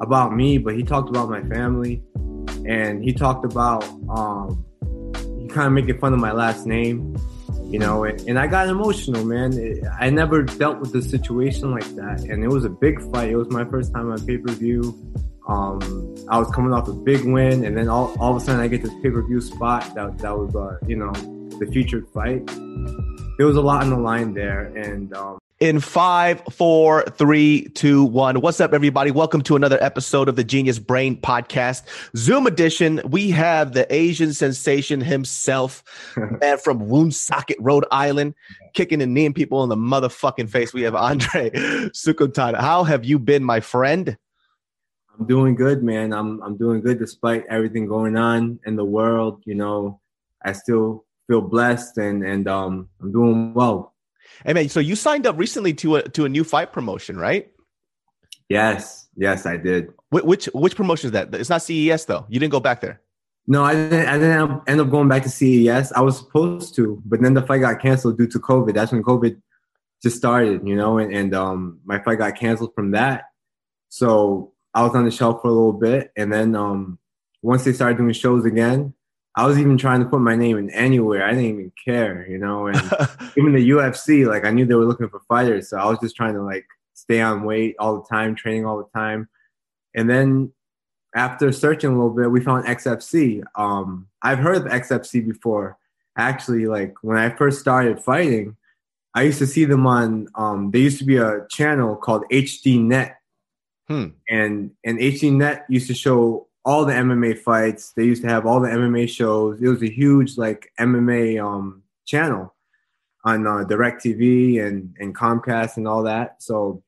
about me, but he talked about my family, and he talked about um, he kind of making fun of my last name, you know. And, and I got emotional, man. It, I never dealt with a situation like that, and it was a big fight. It was my first time on pay per view. Um, I was coming off a big win, and then all, all of a sudden I get this pay per view spot that that was uh, you know the featured fight. There was a lot on the line there, and um, in five, four, three, two, one. What's up, everybody? Welcome to another episode of the Genius Brain Podcast, Zoom edition. We have the Asian sensation himself, man from Woonsocket, Rhode Island, kicking and kneeing people in the motherfucking face. We have Andre Soukhamthath. How have you been, my friend? I'm doing good, man. I'm I'm doing good despite everything going on in the world. You know, I still feel blessed and and um I'm doing well. Hey man, so you signed up recently to a to a new fight promotion, right? Yes, yes, I did. Wh- which which promotion is that? It's not CES though. You didn't go back there. No, I didn't. I didn't end up going back to CES. I was supposed to, but then the fight got canceled due to COVID. That's when COVID just started, you know, and, and um, my fight got canceled from that. So I was on the shelf for a little bit, and then um, once they started doing shows again, I was even trying to put my name in anywhere. I didn't even care, you know. And even the UFC, like I knew they were looking for fighters, so I was just trying to like stay on weight all the time, training all the time. And then after searching a little bit, we found XFC. Um, I've heard of XFC before. Actually, like when I first started fighting, I used to see them on. Um, there used to be a channel called HD Net, hmm. and and HD Net used to show all the MMA fights. They used to have all the MMA shows. It was a huge like MMA um, channel on uh, DirecTV and and Comcast and all that. So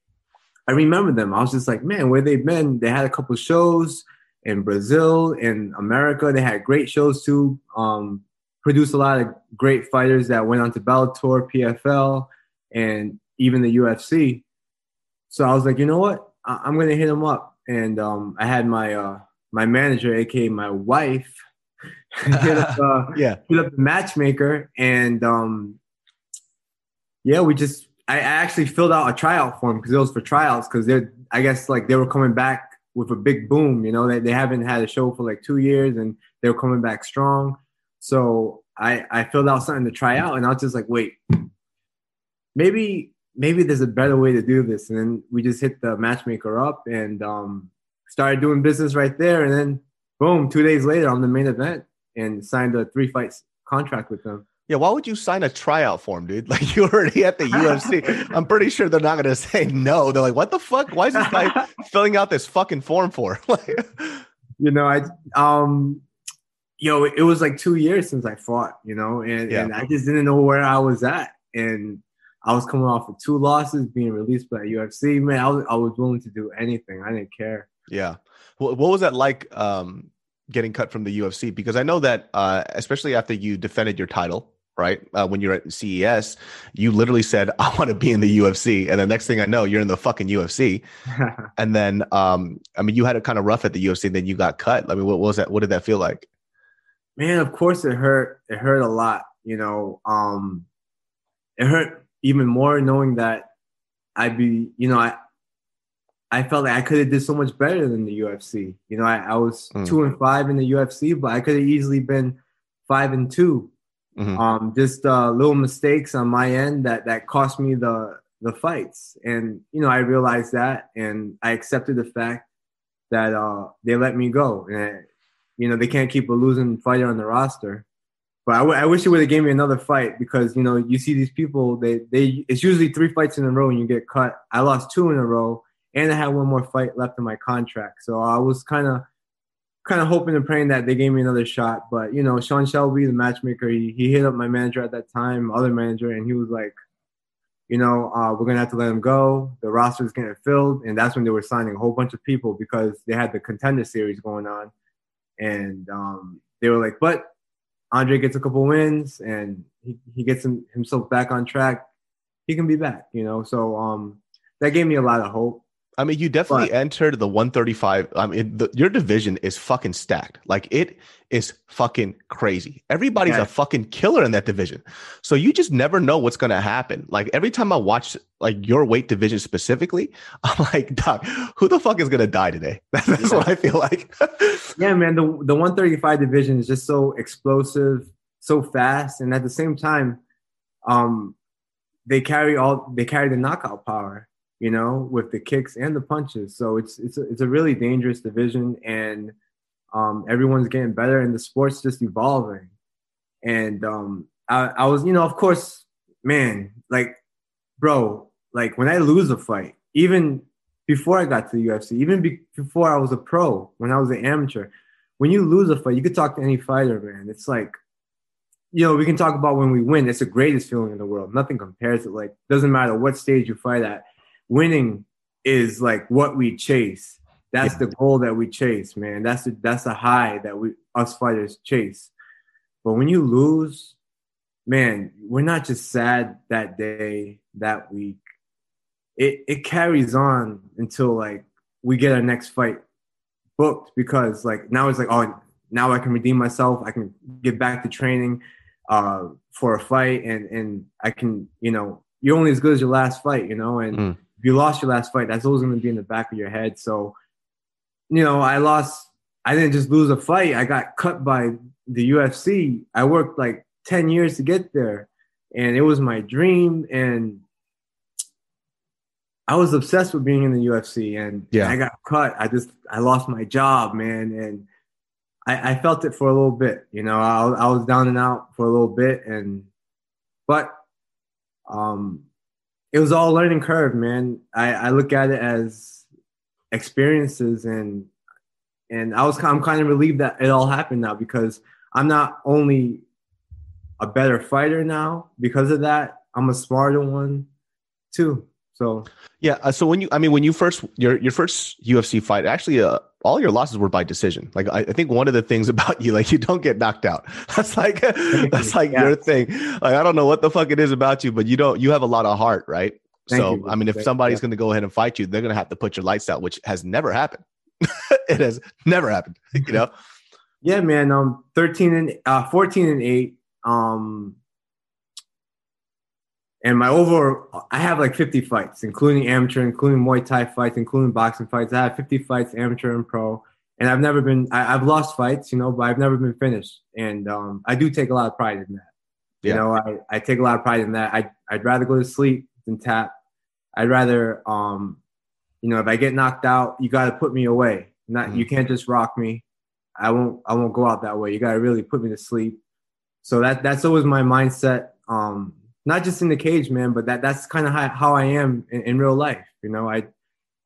I remember them. I was just like, man, where they've been. They had a couple shows in Brazil, in America. They had great shows too. Um, produced a lot of great fighters that went on to Bellator, PFL, and even the UFC. So I was like, you know what? I- am gonna hit them up. And um, I had my uh, my manager, aka my wife, hit up, uh, yeah, hit up the matchmaker, and um, yeah, we just I actually filled out a tryout form because it was for tryouts because they're I guess like they were coming back with a big boom. You know, they they haven't had a show for like two years and they were coming back strong. So I I filled out something to try out, and I was just like, wait, maybe maybe there's a better way to do this. And then we just hit the matchmaker up, and um, started doing business right there, and then boom, two days later, I'm the main event and signed a three fights contract with them. Yeah, why would you sign a tryout form, dude? Like you're already at the UFC. I'm pretty sure they're not gonna say no. They're like, what the fuck? Why is this guy filling out this fucking form for? you know, I um yo, it was like two years since I fought, you know, and, yeah. and I just didn't know where I was at. And I was coming off of two losses, being released by UFC. Man, I was I was willing to do anything. I didn't care. Yeah. What, what was that like um, getting cut from the UFC? Because I know that, uh, especially after you defended your title, right? Uh, when you're at CES, you literally said, I want to be in the UFC. And the next thing I know, you're in the fucking UFC. and then, um, I mean, you had it kind of rough at the UFC, and then you got cut. I mean, what, what was that? What did that feel like? Man, of course it hurt. It hurt a lot. You know, um, it hurt even more knowing that I'd be, you know, I, I felt like I could have did so much better than the UFC. You know, I, I was mm. two and five in the UFC, but I could have easily been five and 2 mm-hmm. Um, just uh, little mistakes on my end that that cost me the the fights, and you know, I realized that, and I accepted the fact that uh, they let me go. And you know they can't keep a losing fighter on the roster. But I, w- I wish it would have gave me another fight because you know you see these people they they it's usually three fights in a row and you get cut. I lost two in a row and I had one more fight left in my contract, so I was kind of kind of hoping and praying that they gave me another shot. But you know Sean Shelby, the matchmaker, he, he hit up my manager at that time, other manager, and he was like, you know, uh, we're gonna have to let him go. The roster is getting filled, and that's when they were signing a whole bunch of people because they had the contender series going on, and um, they were like, but Andre gets a couple wins and he, he gets him, himself back on track, he can be back, you know. So um, that gave me a lot of hope. I mean, you definitely but, entered the 135. I mean, the, your division is fucking stacked. Like it is fucking crazy. Everybody's yeah. a fucking killer in that division. So you just never know what's gonna happen. Like every time I watch like your weight division specifically, I'm like, Doc, who the fuck is gonna die today? That's yeah. what I feel like. yeah, man. The the 135 division is just so explosive, so fast, and at the same time, um, they carry all they carry the knockout power you know, with the kicks and the punches. So it's it's a, it's a really dangerous division, and um, everyone's getting better, and the sport's just evolving. And um, I, I was, you know, of course, man, like, bro, like when I lose a fight, even before I got to the UFC, even be- before I was a pro, when I was an amateur, when you lose a fight, you could talk to any fighter, man. It's like, you know, we can talk about when we win. It's the greatest feeling in the world. Nothing compares to like, doesn't matter what stage you fight at winning is like what we chase. That's yeah. the goal that we chase, man. That's the that's the high that we us fighters chase. But when you lose, man, we're not just sad that day, that week. It it carries on until like we get our next fight booked because like now it's like oh now I can redeem myself. I can get back to training uh, for a fight, and and I can you know you're only as good as your last fight, you know, and. Mm if you lost your last fight, that's always going to be in the back of your head. So, you know, I lost. I didn't just lose a fight. I got cut by the UFC. I worked like ten years to get there, and it was my dream. And I was obsessed with being in the UFC. And yeah, I got cut. I just I lost my job, man, and I, I felt it for a little bit. You know, I, I was down and out for a little bit, and but um it was all learning curve, man. I, I look at it as experiences and and I was I'm kind of relieved that it all happened now because I'm not only a better fighter now because of that, I'm a smarter one too. So yeah, uh, so when you I mean when you first your your first UFC fight, actually uh, all your losses were by decision. Like I, I, think one of the things about you, like you don't get knocked out. That's like that's like yeah. your thing. Like I don't know what the fuck it is about you, but you don't. You have a lot of heart, right? Thank so you. I mean, if somebody's going to go ahead and fight you, they're going to have to put your lights out, which has never happened. it has never happened. You know. Yeah, man. Um, thirteen and uh, fourteen and eight. Um, and my overall, I have like 50 fights, including amateur, including Muay Thai fights, including boxing fights. I have 50 fights, amateur and pro. And I've never been, I, have lost fights, you know, but I've never been finished. And um, I do take a lot of pride in that. Yeah. You know, I, I take a lot of pride in that. I, I'd rather go to sleep than tap. I'd rather, um, you know, if I get knocked out, you got to put me away. Not, mm-hmm. you can't just rock me. I won't, I won't go out that way. You got to really put me to sleep. So that, that's always my mindset. Um, not just in the cage, man, but that that's kind of how, how I am in, in, real life. You know, I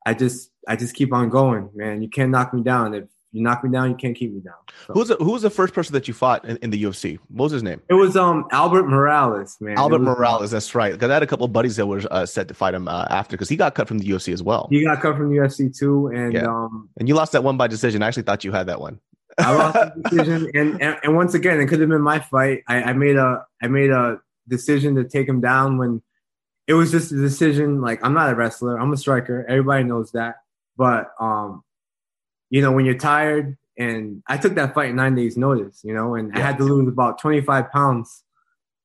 I just I just keep on going, man. You can't knock me down. If you knock me down, you can't keep me down. So. Who was the, who was the first person that you fought in, in, the UFC? What was his name? It was um Albert Morales, man. Albert was, Morales, that's right. Because I had a couple of buddies that were uh, set to fight him uh, after because he got cut from the UFC as well. He got cut from the UFC too, and yeah. um and you lost that one by decision. I actually thought you had that one. I lost the decision, and, and, and once again, it could have been my fight. I, I made a I made a decision to take him down when it was just a decision. Like I'm not a wrestler, I'm a striker. Everybody knows that. But um, you know, when you're tired, and I took that fight nine days notice, you know, and yeah. I had to lose about 25 pounds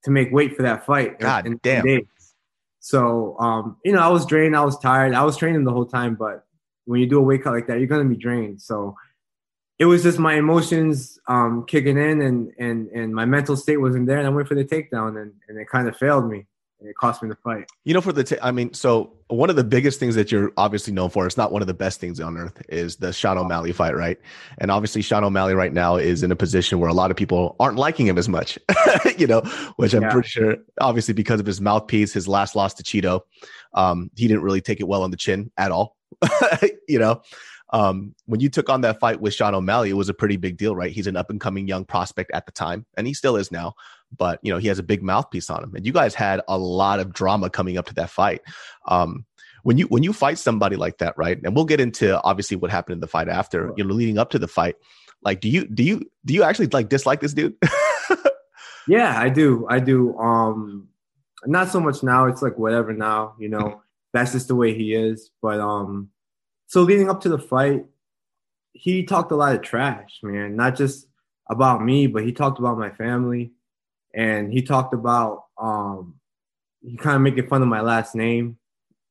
to make weight for that fight. God in, damn. Days. So um, you know, I was drained, I was tired, I was training the whole time, but when you do a weight cut like that, you're gonna be drained. So it was just my emotions um, kicking in and and and my mental state wasn't there and I went for the takedown and, and it kind of failed me. And it cost me the fight. You know, for the, t- I mean, so one of the biggest things that you're obviously known for, it's not one of the best things on earth, is the Sean O'Malley fight, right? And obviously, Sean O'Malley right now is in a position where a lot of people aren't liking him as much, you know, which I'm yeah. pretty sure, obviously, because of his mouthpiece, his last loss to Chito, um, he didn't really take it well on the chin at all, you know. Um, when you took on that fight with Sean O'Malley, it was a pretty big deal, right? He's an up and coming young prospect at the time, and he still is now. But you know, he has a big mouthpiece on him, and you guys had a lot of drama coming up to that fight. Um, when you when you fight somebody like that, right? And we'll get into obviously what happened in the fight after, you know, leading up to the fight. Like, do you do you do you actually like dislike this dude? yeah, I do. I do. Um, not so much now. It's like whatever now. You know, that's just the way he is. But um, so leading up to the fight, he talked a lot of trash, man. Not just about me, but he talked about my family, and he talked about um, he kind of making fun of my last name,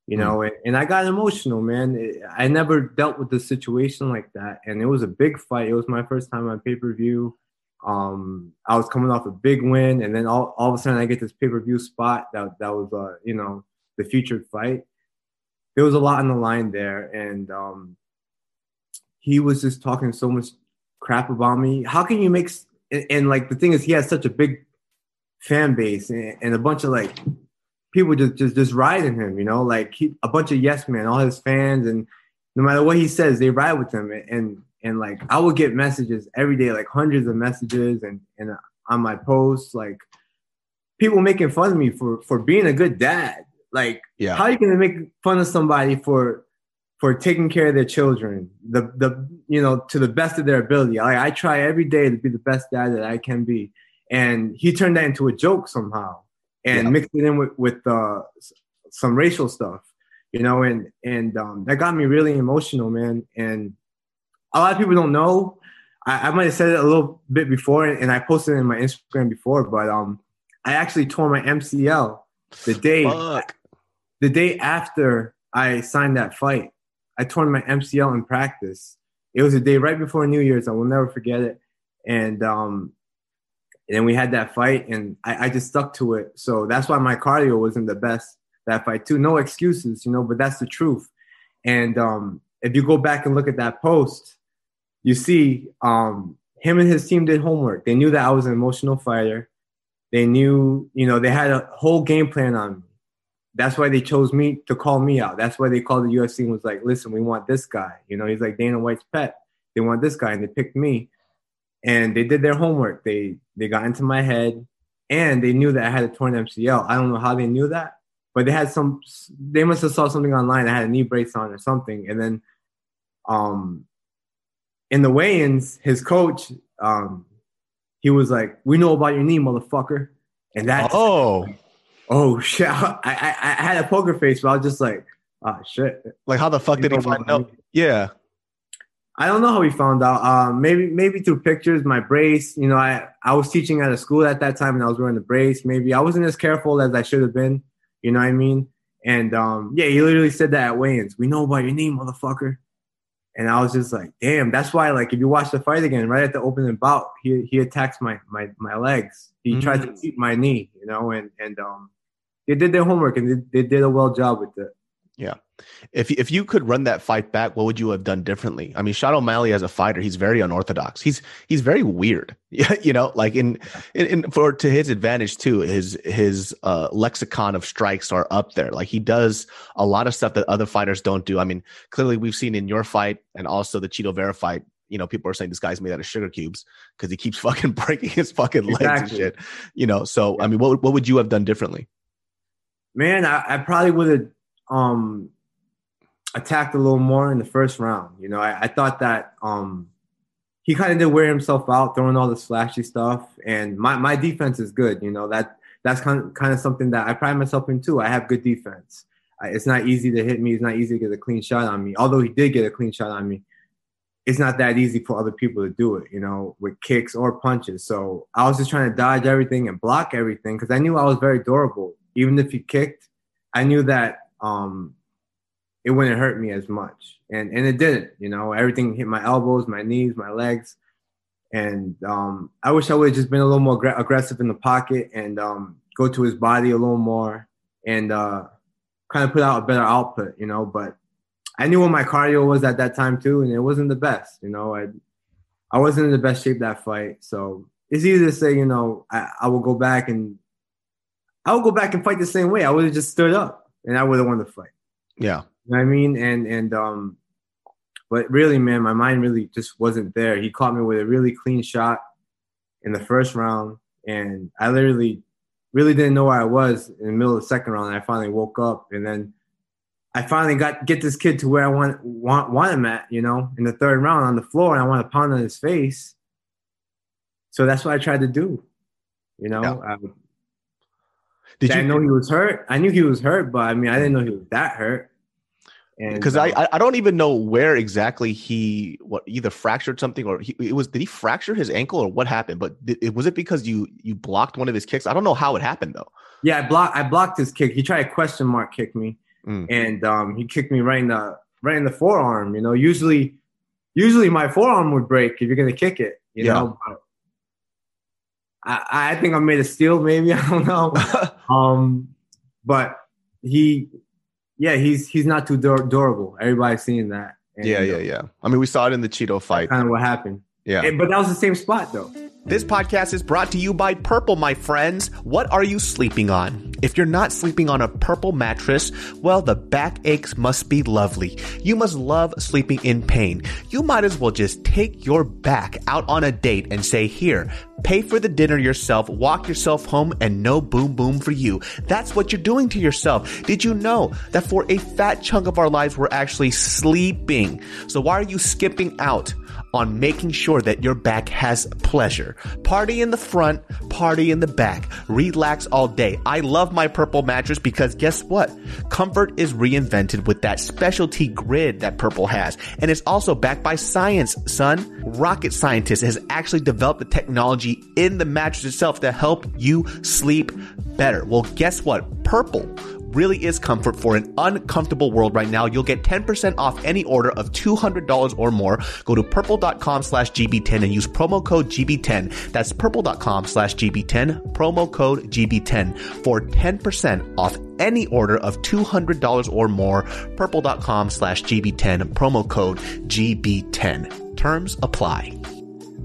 you know. Mm. And, and, I got emotional, man. It, I never dealt with a situation like that, and it was a big fight. It was my first time on pay per view. Um, I was coming off a big win, and then all, all of a sudden I get this pay per view spot that that was uh, you know the featured fight there was a lot on the line there, and um, he was just talking so much crap about me. How can you make and, and like the thing is, he has such a big fan base and, and, a bunch of like people just just just riding him. You know, like he, a bunch of yes men, all his fans, and no matter what he says, they ride with him. And and like I would get messages every day, like hundreds of messages, and and on my posts, like people making fun of me for for being a good dad like, yeah. how are you gonna make fun of somebody for for taking care of their children, the the you know to the best of their ability? Like, I try every day to be the best dad that I can be, and he turned that into a joke somehow and yeah. mixed it in with with uh, some racial stuff, you know, and and um, that got me really emotional, man. And a lot of people don't know. I, I might have said it a little bit before, and I posted it in my Instagram before, but um, I actually tore my MCL the day Fuck. The day after I signed that fight. I tore my MCL in practice. It was a day right before New Year's. I will never forget it. And um, and then we had that fight, and I, I just stuck to it. So that's why my cardio wasn't the best that fight too. No excuses, you know, but that's the truth. And um, if you go back and look at that post, you see um, him and his team did homework. They knew that I was an emotional fighter. They knew, you know, they had a whole game plan on me. That's why they chose me to call me out. That's why they called the UFC and was like, listen, we want this guy. You know, he's like Dana White's pet. They want this guy, and they picked me. And they did their homework. They they got into my head, and they knew that I had a torn MCL. I don't know how they knew that, but they had some. They must have saw something online. I had a knee brace on or something, and then, um, in the weigh-ins, his coach, um, he was like, "We know about your knee, motherfucker," and that. Oh, oh shit! I, I, I had a poker face, but I was just like, "Oh shit!" Like, how the fuck did he find out? Yeah. I don't know how he found out. Um, maybe maybe through pictures, my brace. You know, I I was teaching at a school at that time, and I was wearing the brace. Maybe I wasn't as careful as I should have been. You know what I mean? And um, yeah, he literally said that at weigh-ins. We know about your name, motherfucker. And I was just like, damn, that's why like if you watch the fight again, right at the opening bout, he he attacks my my my legs. He mm-hmm. tried to keep my knee, you know, and and um they did their homework and they, they did a well job with it. Yeah. If if you could run that fight back, what would you have done differently? I mean, Sean O'Malley as a fighter, he's very unorthodox. He's he's very weird. Yeah, you know, like in, in, in for to his advantage too, his his uh, lexicon of strikes are up there. Like he does a lot of stuff that other fighters don't do. I mean, clearly we've seen in your fight and also the Chito Vera fight. You know, people are saying this guy's made out of sugar cubes because he keeps fucking breaking his fucking legs exactly. and shit. You know, so I mean, what what would you have done differently? Man, I, I probably would have um attacked a little more in the first round. You know, I, I thought that um, he kind of did wear himself out, throwing all this flashy stuff. And my, my defense is good. You know, that that's kind of, kind of something that I pride myself in too. I have good defense. I, it's not easy to hit me. It's not easy to get a clean shot on me. Although he did get a clean shot on me, it's not that easy for other people to do it, you know, with kicks or punches. So I was just trying to dodge everything and block everything because I knew I was very durable. Even if he kicked, I knew that um, it wouldn't hurt me as much. And and it didn't, you know, everything hit my elbows, my knees, my legs. And um, I wish I would have just been a little more aggressive in the pocket and um, go to his body a little more and uh, kind of put out a better output, you know. But I knew what my cardio was at that time too, and it wasn't the best, you know. I I wasn't in the best shape that fight, so it's easy to say, you know, I, I will go back and I would go back and fight the same way. I would have just stood up and I would have won the fight. Yeah. You know what I mean? And and um but really, man, my mind really just wasn't there. He caught me with a really clean shot in the first round, and I literally really didn't know where I was in the middle of the second round. I finally woke up, and then I finally got get this kid to where I want want want him at, you know, in the third round on the floor, and I want to pound on his face. So that's what I tried to do, you know. Yeah. Um, Did you I know he was hurt? I knew he was hurt, but I mean, I didn't know he was that hurt because uh, I I don't even know where exactly he what either fractured something or he it was did he fracture his ankle or what happened? But did, was it because you you blocked one of his kicks? I don't know how it happened though. Yeah, I blocked I blocked his kick. He tried to question mark kick me, mm. and um, he kicked me right in the right in the forearm. You know, usually usually my forearm would break if you're gonna kick it. You yeah. know. But I, I think I made a steal, maybe I don't know. um, but he yeah, he's he's not too dur- durable. Everybody's seeing that. And, yeah, yeah, yeah. I mean, we saw it in the Chito fight. Kind of what happened. Yeah, and, but that was the same spot though. This podcast is brought to you by Purple, my friends. What are you sleeping on? If you're not sleeping on a purple mattress, well, the back aches must be lovely. You must love sleeping in pain. You might as well just take your back out on a date and say, here, pay for the dinner yourself, walk yourself home, and no boom boom for you. That's what you're doing to yourself. Did you know that for a fat chunk of our lives, we're actually sleeping? So why are you skipping out? On making sure that your back has pleasure. Party in the front, party in the back. Relax all day. I love my purple mattress because guess what? Comfort is reinvented with that specialty grid that purple has. And it's also backed by science, son. Rocket scientist has actually developed the technology in the mattress itself to help you sleep better. Well, guess what? Purple really is comfort for an uncomfortable world right now. You'll get 10% off any order of $200 or more. Go to purple.com slash GB10 and use promo code GB10. That's purple.com slash GB10, promo code GB10 for 10% off any order of $200 or more. Purple.com slash GB10, promo code GB10. Terms apply.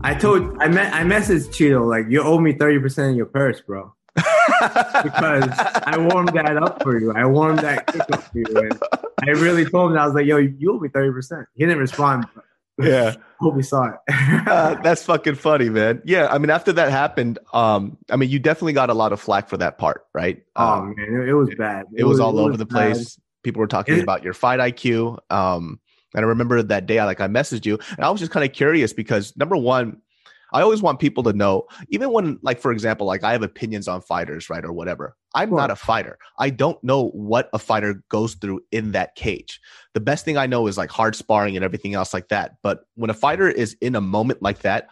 I told, I met, I messaged Chito, like, you owe me 30% of your purse, bro because I warmed that up for you. I warmed that kick up for you. And I really told him, I was like, yo, you owe me 30%. He didn't respond. Yeah. Hope we saw it. uh, that's fucking funny, man. Yeah. I mean, after that happened, um, I mean, you definitely got a lot of flack for that part, right? Oh, um, man. It, it, was bad. It, it was, was, all it over was the place. People were talking about your fight IQ. Um, and I remember that day, I like I messaged you, and I was just kind of curious because number one, I always want people to know, even when, like, for example, like I have opinions on fighters, right, or whatever. I'm cool. not a fighter. I don't know what a fighter goes through in that cage. The best thing I know is like hard sparring and everything else like that. But when a fighter is in a moment like that,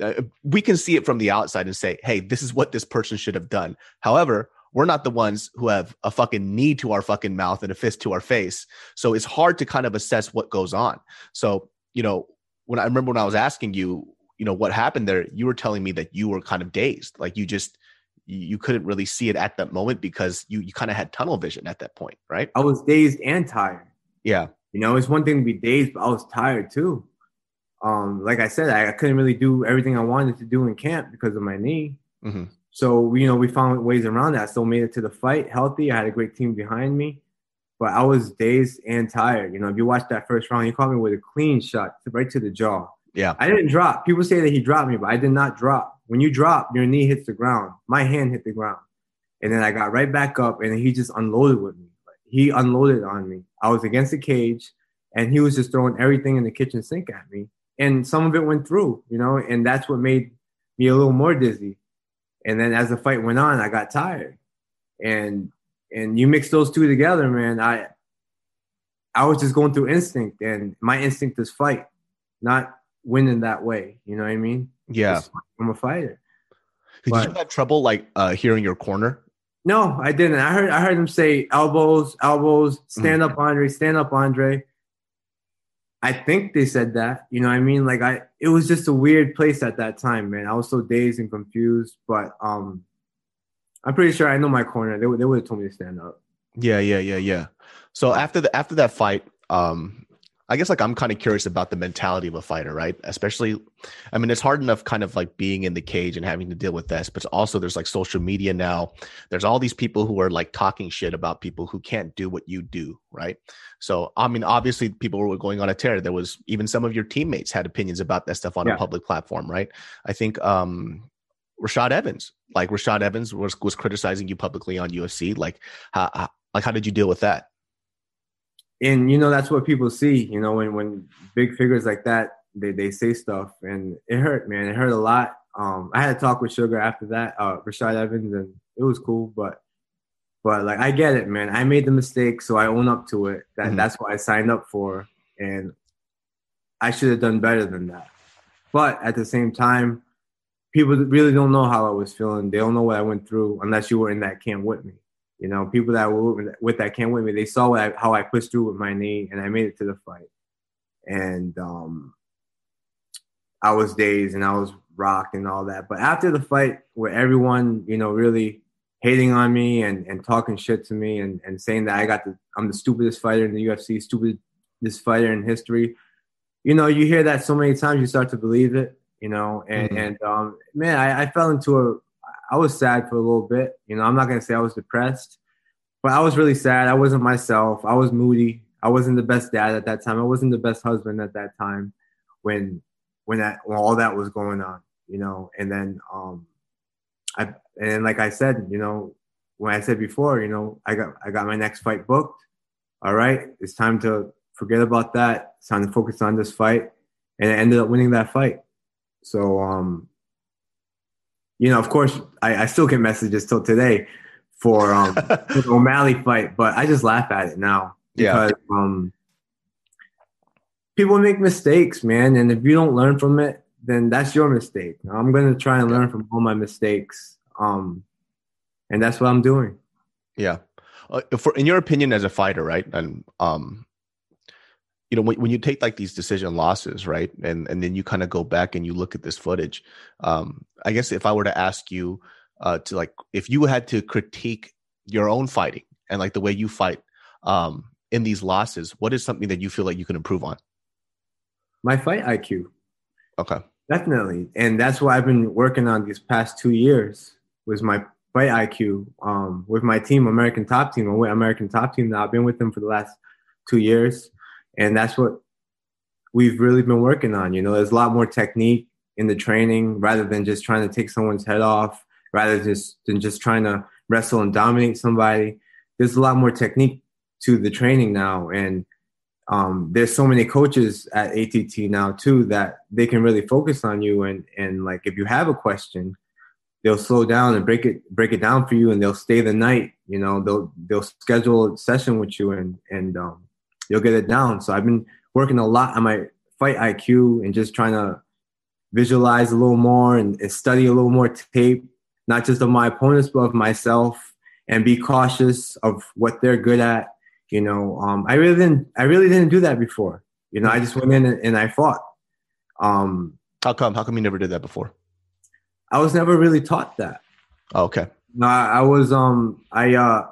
uh, we can see it from the outside and say, hey, this is what this person should have done. However, we're not the ones who have a fucking knee to our fucking mouth and a fist to our face. So it's hard to kind of assess what goes on. So, you know, when I remember when I was asking you, you know what happened there you were telling me that you were kind of dazed like you just you couldn't really see it at that moment because you you kind of had tunnel vision at that point right? I was dazed and tired. Yeah. You know it's one thing to be dazed but i was tired too. Um like i said i, I couldn't really do everything i wanted to do in camp because of my knee. Mm-hmm. so you know we found ways around that. I still made it to the fight healthy. I had a great team behind me but i was dazed and tired. You know if you watch that first round he caught me with a clean shot right to the jaw yeah. I didn't drop. People say that he dropped me, but I did not drop. When you drop, your knee hits the ground. My hand hit the ground. And then I got right back up and he just unloaded with me. He unloaded on me. I was against the cage and he was just throwing everything in the kitchen sink at me. And some of it went through, you know, and that's what made me a little more dizzy. And then as the fight went on, I got tired. And and you mix those two together, man, I I was just going through instinct and my instinct is fight, not win in that way. You know what I mean? Yeah. I'm a fighter. Did but, you have trouble like uh, hearing your corner? No, I didn't. I heard I heard him say elbows, elbows, stand mm-hmm. up, Andre, stand up, Andre. I think they said that. You know what I mean? Like I, it was just a weird place at that time, man. I was so dazed and confused, but um, I'm pretty sure I know my corner. They would they would have told me to stand up. Yeah, yeah, yeah, yeah. So after the after that fight, um, I guess like I'm kind of curious about the mentality of a fighter, right? Especially, I mean, it's hard enough kind of like being in the cage and having to deal with this, but also there's like social media now. There's all these people who are like talking shit about people who can't do what you do, right? So, I mean, obviously people were going on a tear. There was even some of your teammates had opinions about that stuff on yeah. a public platform, right? I think um Rashad Evans, like Rashad Evans was was criticizing you publicly on UFC. Like, how, how like how did you deal with that? And you know that's what people see you know when when big figures like that they, they say stuff. And it hurt man. It hurt a lot. Um i had a talk with Suga after that uh rashad evans and it was cool but but like i get it man. I made the mistake so i own up to it. That mm-hmm. that's what i signed up for and i should have done better than that. But at the same time people really don't know how i was feeling. They don't know what i went through unless you were in that camp with me you know, people that were with that camp with me, they saw I, how I pushed through with my knee, and I made it to the fight. And um, I was dazed and I was rocked and all that. But after the fight, where everyone, you know, really hating on me and, and talking shit to me and, and saying that I got the I'm the stupidest fighter in the UFC, stupidest fighter in history. You know, you hear that so many times, you start to believe it. You know, and mm-hmm. and um, man, I, I fell into a I was sad for a little bit. You know, I'm not gonna say I was depressed, but I was really sad. I wasn't myself. I was moody. I wasn't the best dad at that time. I wasn't the best husband at that time when when that when all that was going on. You know, and then um, I and like I said, you know, when I said before, you know, I got I got my next fight booked. All right, it's time to forget about that. It's time to focus on this fight, and I ended up winning that fight. So um, you know, of course, I, I still get messages till today for um for the O'Malley fight, but I just laugh at it now because yeah. um people make mistakes, man, and if you don't learn from it, then that's your mistake. I'm gonna try and learn from all my mistakes, um, and that's what I'm doing. Yeah, uh, for in your opinion as a fighter, right? And um, you know when, when you take like these decision losses right and and then you kind of go back and you look at this footage um i guess if i were to ask you uh to like if you had to critique your own fighting and like the way you fight um in these losses what is something that you feel like you can improve on? My fight iq okay. Definitely and that's what i've been working on these past two years was my fight iq um with my team american top team i'm with american top team now. I've been with them for the last two years and that's what we've really been working on. You know, there's a lot more technique in the training rather than just trying to take someone's head off, rather just than just trying to wrestle and dominate somebody. There's a lot more technique to the training now, and um, there's so many coaches at ATT now too that they can really focus on you and and like if you have a question, they'll slow down and break it break it down for you, and they'll stay the night. You know, they'll they'll schedule a session with you and and um, you'll get it down. So I've been working a lot on my fight IQ and just trying to visualize a little more and, and study a little more tape, not just of my opponents, but of myself and be cautious of what they're good at. You know, um, I really didn't, I really didn't do that before. You know, I just went in and, and I fought. Um, How come? How come you never did that before? I was never really taught that. Oh, okay. No, I, I was, um, I, uh,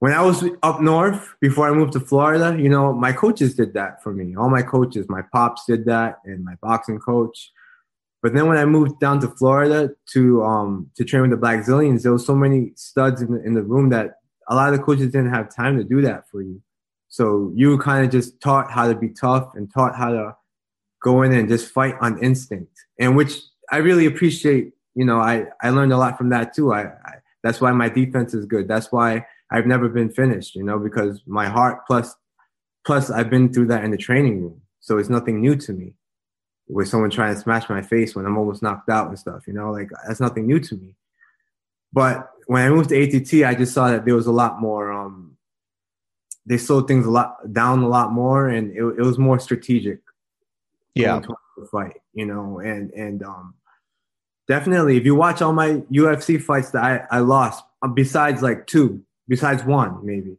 when I was up north before I moved to Florida, you know, my coaches did that for me. All my coaches, my pops did that, and my boxing coach. But then when I moved down to Florida to um to train with the Blackzilians, there was so many studs in the, in the room that a lot of the coaches didn't have time to do that for you. So you kind of just taught how to be tough and taught how to go in and just fight on instinct, and which I really appreciate. You know, I I learned a lot from that too. I, I that's why my defense is good. That's why I've never been finished, you know, because my heart plus plus I've been through that in the training room. So it's nothing new to me. With someone trying to smash my face when I'm almost knocked out and stuff, you know, like that's nothing new to me. But when I moved to ATT, I just saw that there was a lot more um they slowed things a lot down a lot more and it, it was more strategic. Yeah. The fight, you know, and and um definitely if you watch all my UFC fights that I, I lost, besides like two, besides one maybe.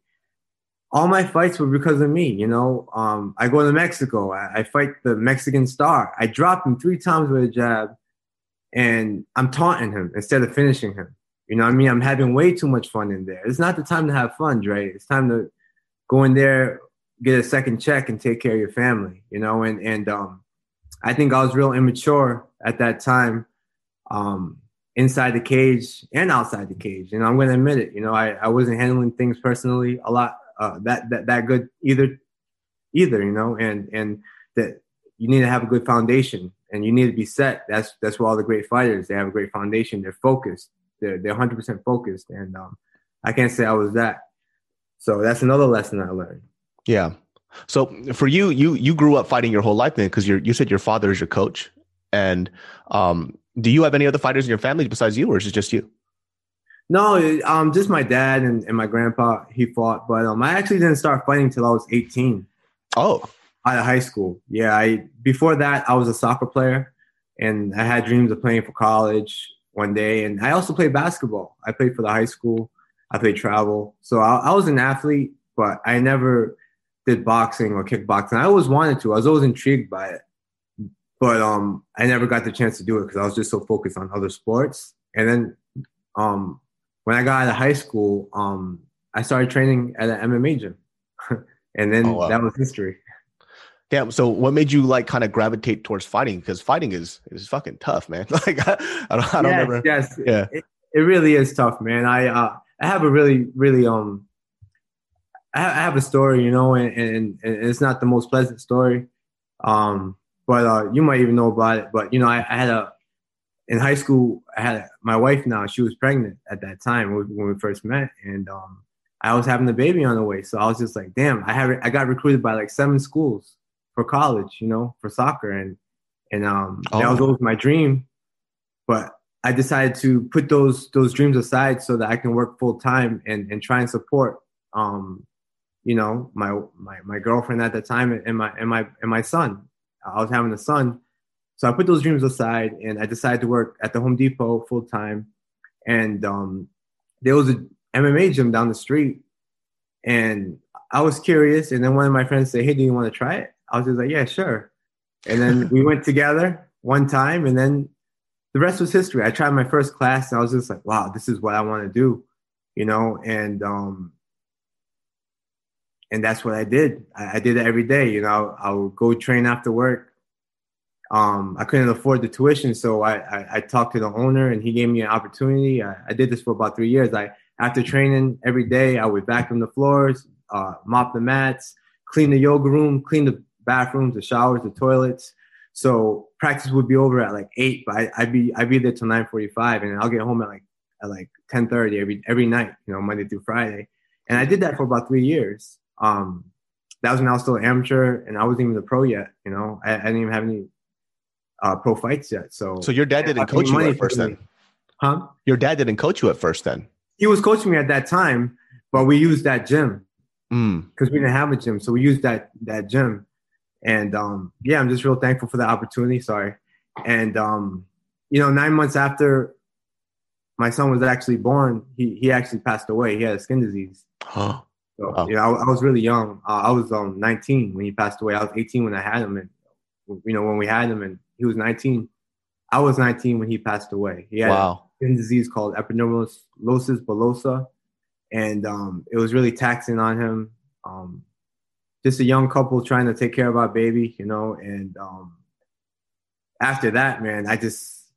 All my fights were because of me, you know. Um, I go to Mexico, I, I fight the Mexican star. I drop him three times with a jab, and I'm taunting him instead of finishing him. You know what I mean? I'm having way too much fun in there. It's not the time to have fun, Dre. It's time to go in there, get a second check, and take care of your family. You know, and and um, I think I was real immature at that time, um, inside the cage and outside the cage. And I'm going to admit it. You know, I, I wasn't handling things personally a lot uh, that that that good either, either. You know, and and that you need to have a good foundation and you need to be set. That's that's where all the great fighters they have a great foundation. They're focused. They're they're 100 percent focused, and um, I can't say I was that. So that's another lesson I learned. Yeah. So for you, you you grew up fighting your whole life then, because you you said your father is your coach, and um, do you have any other fighters in your family besides you, or is it just you? No, um, just my dad and, and my grandpa. He fought, but um, I actually didn't start fighting till I was 18. Oh, out of high school. Yeah, I before that I was a soccer player, and I had dreams of playing for college one day. And I also played basketball. I played for the high school. I played travel. So I, I was an athlete, but I never did boxing or kickboxing. I always wanted to. I was always intrigued by it, but um, I never got the chance to do it because I was just so focused on other sports. And then um, when I got out of high school, um, I started training at an MMA gym, and then oh, wow. that was history. Yeah. So, what made you like kind of gravitate towards fighting? Because fighting is is fucking tough, man. like I, I don't, I don't yes, ever. Yes. Yeah. It, it really is tough, man. I uh, I have a really really um I have a story, you know, and, and, and it's not the most pleasant story. Um, but uh, you might even know about it. But you know, I, I, had a in high school. I had my wife now. She was pregnant at that time when we first met, and um, I was having a baby on the way. So I was just like, damn. I have I got recruited by like seven schools for college, you know, for soccer, and and um, oh. that was always my dream. But I decided to put those those dreams aside so that I can work full time and and try and support um, you know, my my my girlfriend at the time and my and my and my son. I was having a son, so I put those dreams aside and I decided to work at the Home Depot full time. And um, there was a MMA gym down the street, and I was curious. And then one of my friends said, "Hey, do you want to try it?" I was just like, "Yeah, sure." And then we went together one time, and then the rest was history. I tried my first class, and I was just like, "Wow, this is what I want to do," you know. And um, and that's what I did. I, I did it every day. You know, I would go train after work. Um, I couldn't afford the tuition, so I, I, I, talked to the owner, and he gave me an opportunity. I, I, did this for about three years. I after training every day, I would vacuum the floors, uh, mop the mats, clean the yoga room, clean the bathrooms, the showers, the toilets. So practice would be over at like eight, but I, would be I'd be there till nine forty five, and I'll get home at like at like ten thirty every every night, you know, Monday through Friday. And I did that for about three years. Um, that was when I was still an amateur and I wasn't even a pro yet. You know, I, I didn't even have any uh, pro fights yet. So, so your dad didn't coach you at first then, huh? Your dad didn't coach you at first then. He was coaching me at that time, but we used that gym because mm. we didn't have a gym, so we used that that gym. And um, yeah, I'm just real thankful for the opportunity. Sorry, and um, you know, nine months after my son was actually born, he he actually passed away. He had a skin disease. Huh. So oh. yeah, I, I, was really young. Uh, I was um 19 when he passed away. I was 18 when I had him, and you know when we had him, and he was 19. I was 19 when he passed away. He had wow. a disease called epidermolysis bullosa, and um, it was really taxing on him. Um, just a young couple trying to take care of our baby, you know, and um, after that, man, I just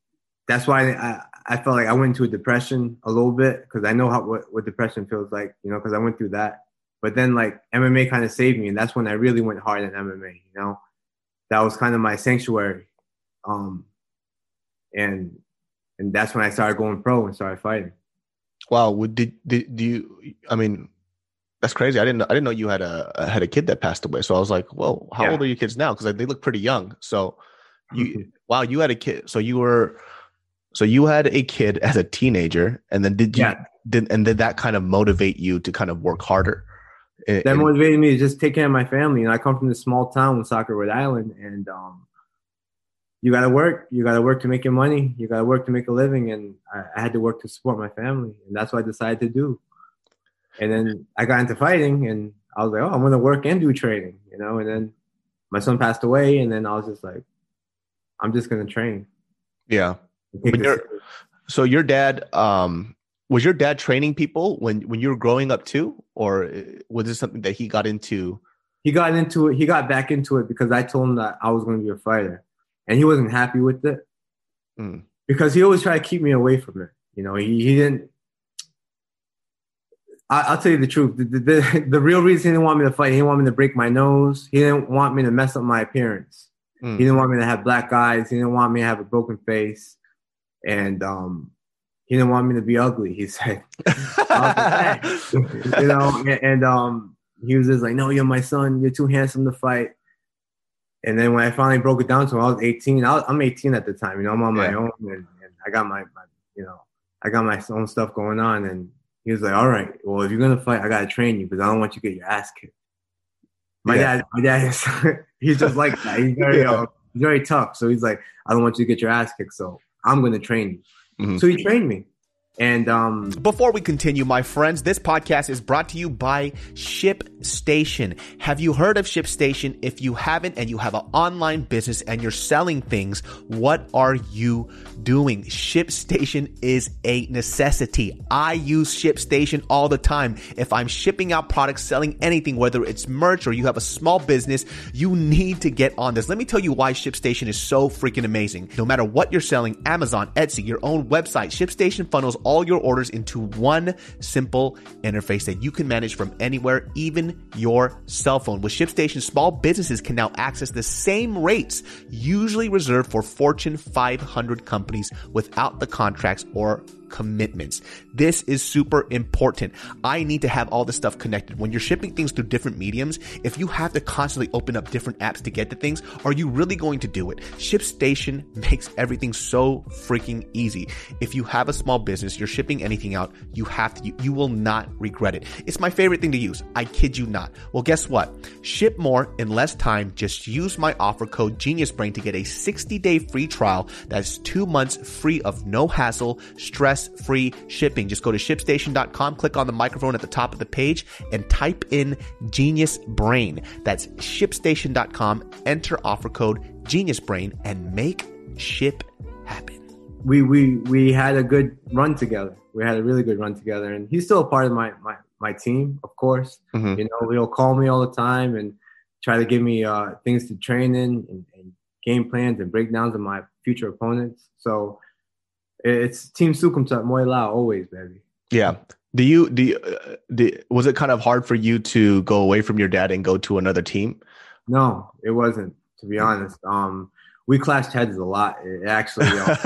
that's why I, I felt like I went into a depression a little bit because I know how what, what depression feels like, you know, because I went through that. But then like MMA kind of saved me, and that's when I really went hard in MMA. You know, that was kind of my sanctuary, um, and and that's when I started going pro and started fighting. Wow, did did do you? I mean, that's crazy. I didn't I didn't know you had a had a kid that passed away. So I was like, well, how yeah. old are your kids now? Because they look pretty young. So you wow, you had a kid. So you were so you had a kid as a teenager, and then did you yeah. did and did that kind of motivate you to kind of work harder? That motivated me to just take care of my family. And I come from this small town in Sauk, Rhode Island, and um, you got to work. You got to work to make your money. You got to work to make a living, and I, I, had to work to support my family, and that's what I decided to do. And then I got into fighting, and I was like, oh, I'm going to work and do training, you know. And then my son passed away, and then I was just like, I'm just going to train. Yeah. So your dad, um, Was your dad training people when when you were growing up too, or uh, was this something that he got into? He got into it. He got back into it because I told him that I was going to be a fighter, and he wasn't happy with it mm. because he always tried to keep me away from it. You know, he, he didn't. I, will tell you the truth. The, the, the, the, real reason he didn't want me to fight, he didn't want me to break my nose. He didn't want me to mess up my appearance. Mm. He didn't want me to have black eyes. He didn't want me to have a broken face. And um, he didn't want me to be ugly. He said, you know, and, and, um, he was just like, "No, you're my son. You're too handsome to fight." And then when I finally broke it down to him, I was 18. I am 18 at the time. You know, I'm on my own, and, and, I got my, my, you know, I got my own stuff going on. And he was like, "All right, well, if you're gonna fight, I gotta train you because I don't want you to get your ass kicked." My yeah. dad, my dad is he's just like that. He's very, yeah. uh, he's very tough. So he's like, "I don't want you to get your ass kicked, so I'm gonna train you." Mm-hmm. So he trained me. And um, before we continue, my friends, this podcast is brought to you by ShipStation. Have you heard of ShipStation? If you haven't and you have an online business and you're selling things, what are you doing? ShipStation is a necessity. I use ShipStation all the time. If I'm shipping out products, selling anything, whether it's merch or you have a small business, you need to get on this. Let me tell you why ShipStation is so freaking amazing. No matter what you're selling, Amazon, Etsy, your own website, ShipStation funnels all your orders into one simple interface that you can manage from anywhere, even your cell phone. With ShipStation, small businesses can now access the same rates usually reserved for Fortune 500 companies without the contracts or commitments. This is super important. I need to have all this stuff connected. When you're shipping things through different mediums, if you have to constantly open up different apps to get to things, are you really going to do it? ShipStation makes everything so freaking easy. If you have a small business, you're shipping anything out, you have to, you, you will not regret it. It's my favorite thing to use. I kid you not. Well, guess what? Ship more in less time. Just use my offer code GeniusBrain to get a 60 day free trial that's two months free of no hassle, stress, free shipping. Just go to shipstation.com, click on the microphone at the top of the page, and type in Genius Brain. That's shipstation.com. Enter offer code Genius Brain and make ship happen. We we we had a good run together. We had a really good run together, and he's still a part of my my my team, of course. Mm-hmm. You know, he'll call me all the time and try to give me uh, things to train in and, and game plans and breakdowns of my future opponents. So it's Team Soukhamthath Muay Lao always, baby. Yeah. Do you do, you, uh, do was it kind of hard for you to go away from your dad and go to another team? No, it wasn't. To be honest, um, we clashed heads a lot. It actually, uh,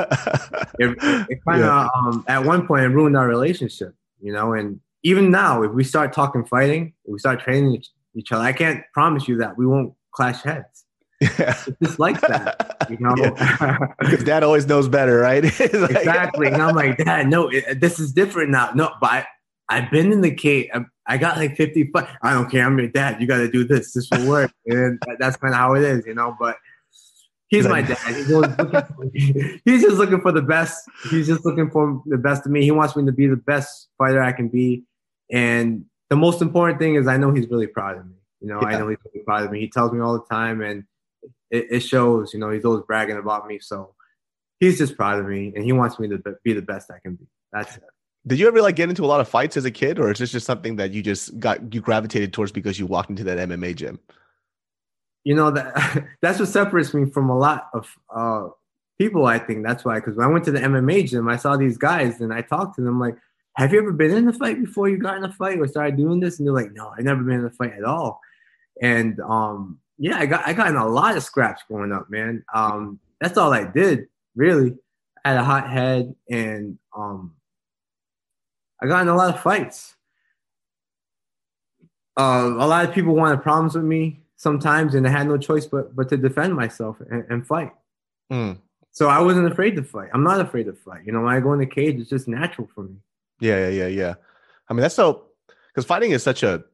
it, it kind of yeah. um, at one point it ruined our relationship. You know, and even now, if we start talking fighting, we start training each, each other, I can't promise you that we won't clash heads. Yeah. It's just like that, you know. Yeah. because dad always knows better, right? like, exactly. And I'm like, Dad, no, it, this is different now. No, but I, I've been in the cage. I, I got like 50, but I don't care. I'm your dad. You got to do this. This will work. and that's kind of how it is, you know. But he's my dad. He's, for, he's just looking for the best. He's just looking for the best of me. He wants me to be the best fighter I can be. And the most important thing is I know he's really proud of me. You know, yeah. I know he's really proud of me. He tells me all the time, and it, it, shows. You know, he's always bragging about me. So he's just proud of me, and he wants me to be the best I can be. That's it. Did you ever like get into a lot of fights as a kid, or is this just something that you just got you gravitated towards because you walked into that MMA gym? You know that that's what separates me from a lot of uh, people. I think that's why. Because when I went to the MMA gym, I saw these guys, and I talked to them like, "Have you ever been in a fight before you got in a fight or started doing this?" And they're like, "No, I've never been in a fight at all." And um, yeah, I got I got in a lot of scraps growing up, man. Um, that's all I did, really. I had a hot head and um, I got in a lot of fights. Uh, a lot of people wanted problems with me sometimes, and I had no choice but but to defend myself and, and fight. Mm. So I wasn't afraid to fight. I'm not afraid to fight. You know, when I go in the cage, it's just natural for me. Yeah, yeah, yeah, yeah. I mean, that's so because fighting is such a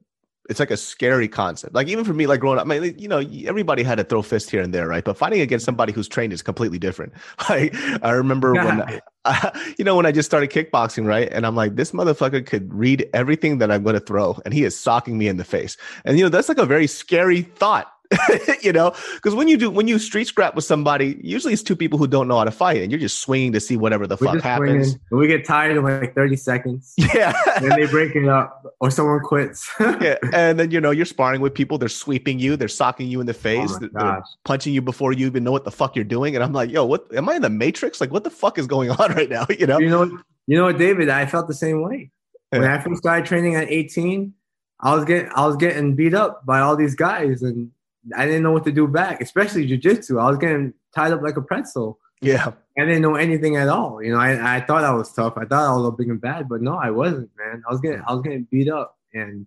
it's like a scary concept. Like even for me, like growing up, I mean, you know, everybody had to throw fists here and there, right? But fighting against somebody who's trained is completely different. Like I remember yeah. when, I, you know, when I just started kickboxing, right? And I'm like, this motherfucker could read everything that I'm going to throw, and he is socking me in the face. And you know, that's like a very scary thought you know, because when you do when you street scrap with somebody, usually it's two people who don't know how to fight, and you're just swinging to see whatever the We're fuck happens. We get tired in like 30 seconds. Yeah, and they break it up, or someone quits. yeah, and then you know you're sparring with people. They're sweeping you, they're socking you in the oh face, oh they're punching you before you even know what the fuck you're doing. And I'm like, yo, what? Am I in the Matrix? Like, what the fuck is going on right now? You know, you know, you know what, David? I felt the same way when I first started training at 18. I was getting I was getting beat up by all these guys, and I didn't know what to do back, especially jujitsu. I was getting tied up like a pretzel. Yeah. I didn't know anything at all. You know, I, I thought I was tough. I thought I was big and bad, but no, I wasn't, man. I was getting I was getting beat up. And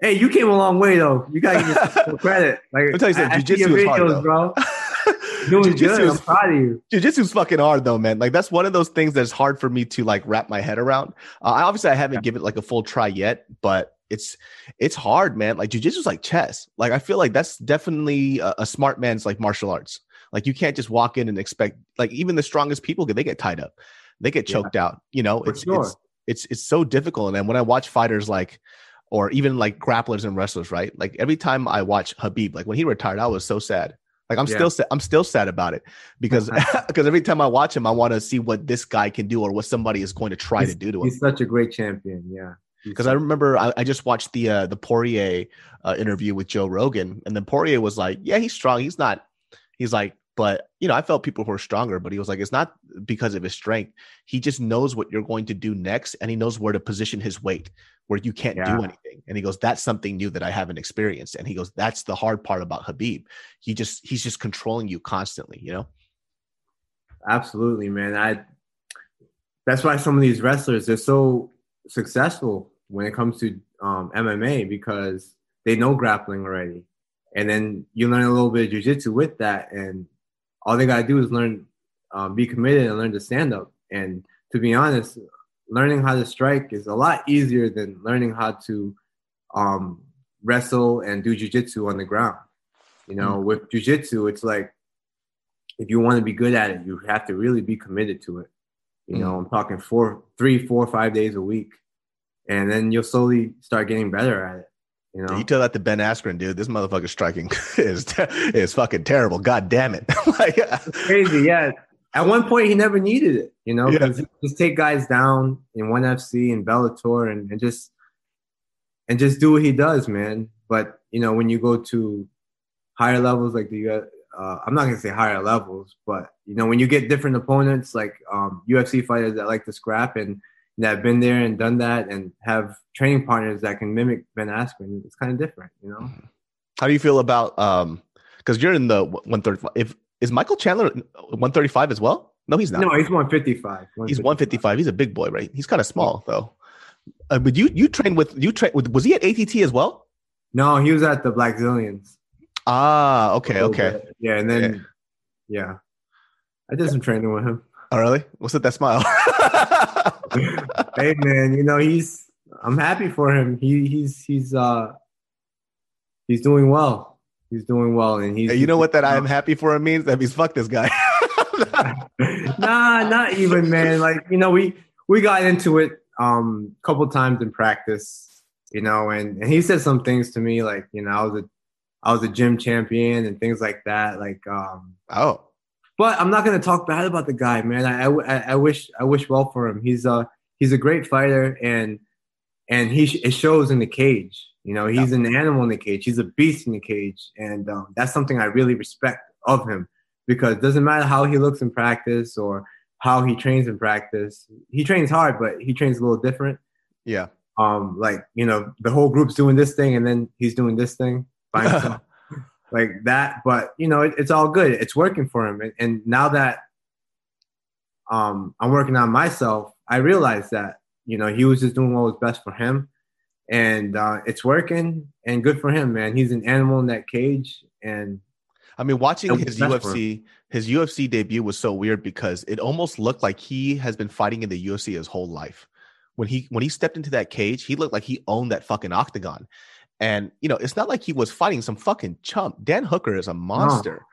hey, you came a long way though. You gotta give some credit. Like I'll tell you something, jiu-jitsu is hard, though. bro. Doing jiu-jitsu I'm proud of you. Is fucking hard though, man. Like that's one of those things that's hard for me to like wrap my head around. Uh, obviously I haven't yeah. given it like a full try yet, but it's it's hard, man. Like jujitsu is like chess. Like I feel like that's definitely a, a, smart man's like martial arts. Like you can't just walk in and expect like even the strongest people they get tied up, they get choked yeah, out. You know, it's, sure. it's it's it's so difficult. And then when I watch fighters like or even like grapplers and wrestlers, right? Like every time I watch Khabib, like when he retired, I was so sad. Like I'm yeah. still sad. I'm still sad about it because because every time I watch him, I want to see what this guy can do or what somebody is going to try he's, to do to him. He's such a great champion. Yeah because I remember I, I, just watched the uh, the Poirier uh, interview with Joe Rogan, and then Poirier was like, "Yeah, he's strong. He's not." He's like, "But you know, I felt people who were stronger, but he was like, it's not because of his strength. He just knows what you're going to do next, and he knows where to position his weight where you can't yeah. do anything." And he goes, "That's something new that I haven't experienced." And he goes, "That's the hard part about Khabib. He just he's just controlling you constantly. You know." Absolutely, man. I. That's why some of these wrestlers they're so successful when it comes to um, MMA because they know grappling already. And then you learn a little bit of jujitsu with that. And all they got to do is learn, um, be committed and learn to stand up. And to be honest, learning how to strike is a lot easier than learning how to um, wrestle and do jujitsu on the ground. You know, mm-hmm. with jujitsu, it's like if you want to be good at it, you have to really be committed to it. You know, mm. I'm talking four, three, four, five days a week and then you'll slowly start getting better at it. You know, you tell that to Ben Askren, dude. This motherfucker striking is is fucking terrible. God damn it! like, crazy. Yeah. At one point, he never needed it. You know, yeah. just take guys down in one FC and Bellator, and, and just and just do what he does, man. But you know, when you go to higher levels, like the uh, I'm not gonna say higher levels, but you know, when you get different opponents, like um, UFC fighters that like to scrap and that have been there and done that and have training partners that can mimic Ben Askren, it's kind of different, you know. How do you feel about um because you're in the 135 if is Michael Chandler 135 as well? No, he's not. No, he's 155. 155. He's 155. He's a big boy, right? He's kind of small though. Uh, but you you trained with you train with was he at ATT as well? No, he was at the Blackzilians. Ah, okay, okay. Bit. Yeah, and then yeah. yeah. I did some training with him. Oh, really? What's with that smile? hey, man, you know he's. I'm happy for him. He he's he's uh he's doing well. He's doing well, and he's. Hey, you know what that I'm happy for him means? That means fuck this guy. nah, not even, man. Like you know, we we got into it um a couple times in practice, you know, and and he said some things to me like you know I was a I was a gym champion and things like that. Like um oh but I'm not gonna talk bad about the guy, man. I, I, I wish I wish well for him. He's a he's a great fighter, and and he it shows in the cage. You know, he's an animal in the cage. He's a beast in the cage, and um, that's something I really respect of him because it doesn't matter how he looks in practice or how he trains in practice. He trains hard, but he trains a little different. Yeah. Um, like you know, the whole group's doing this thing, and then he's doing this thing by himself like that. But you know, it, it's all good. It's working for him. And, and now that um, I'm working on myself, I realized that you know he was just doing what was best for him, and uh, it's working. And good for him, man. He's an animal in that cage, and I mean, watching his UFC his UFC debut was so weird because it almost looked like he has been fighting in the UFC his whole life. When he when he stepped into that cage, he looked like he owned that fucking octagon. And you know, it's not like he was fighting some fucking chump. Dan Hooker is a monster.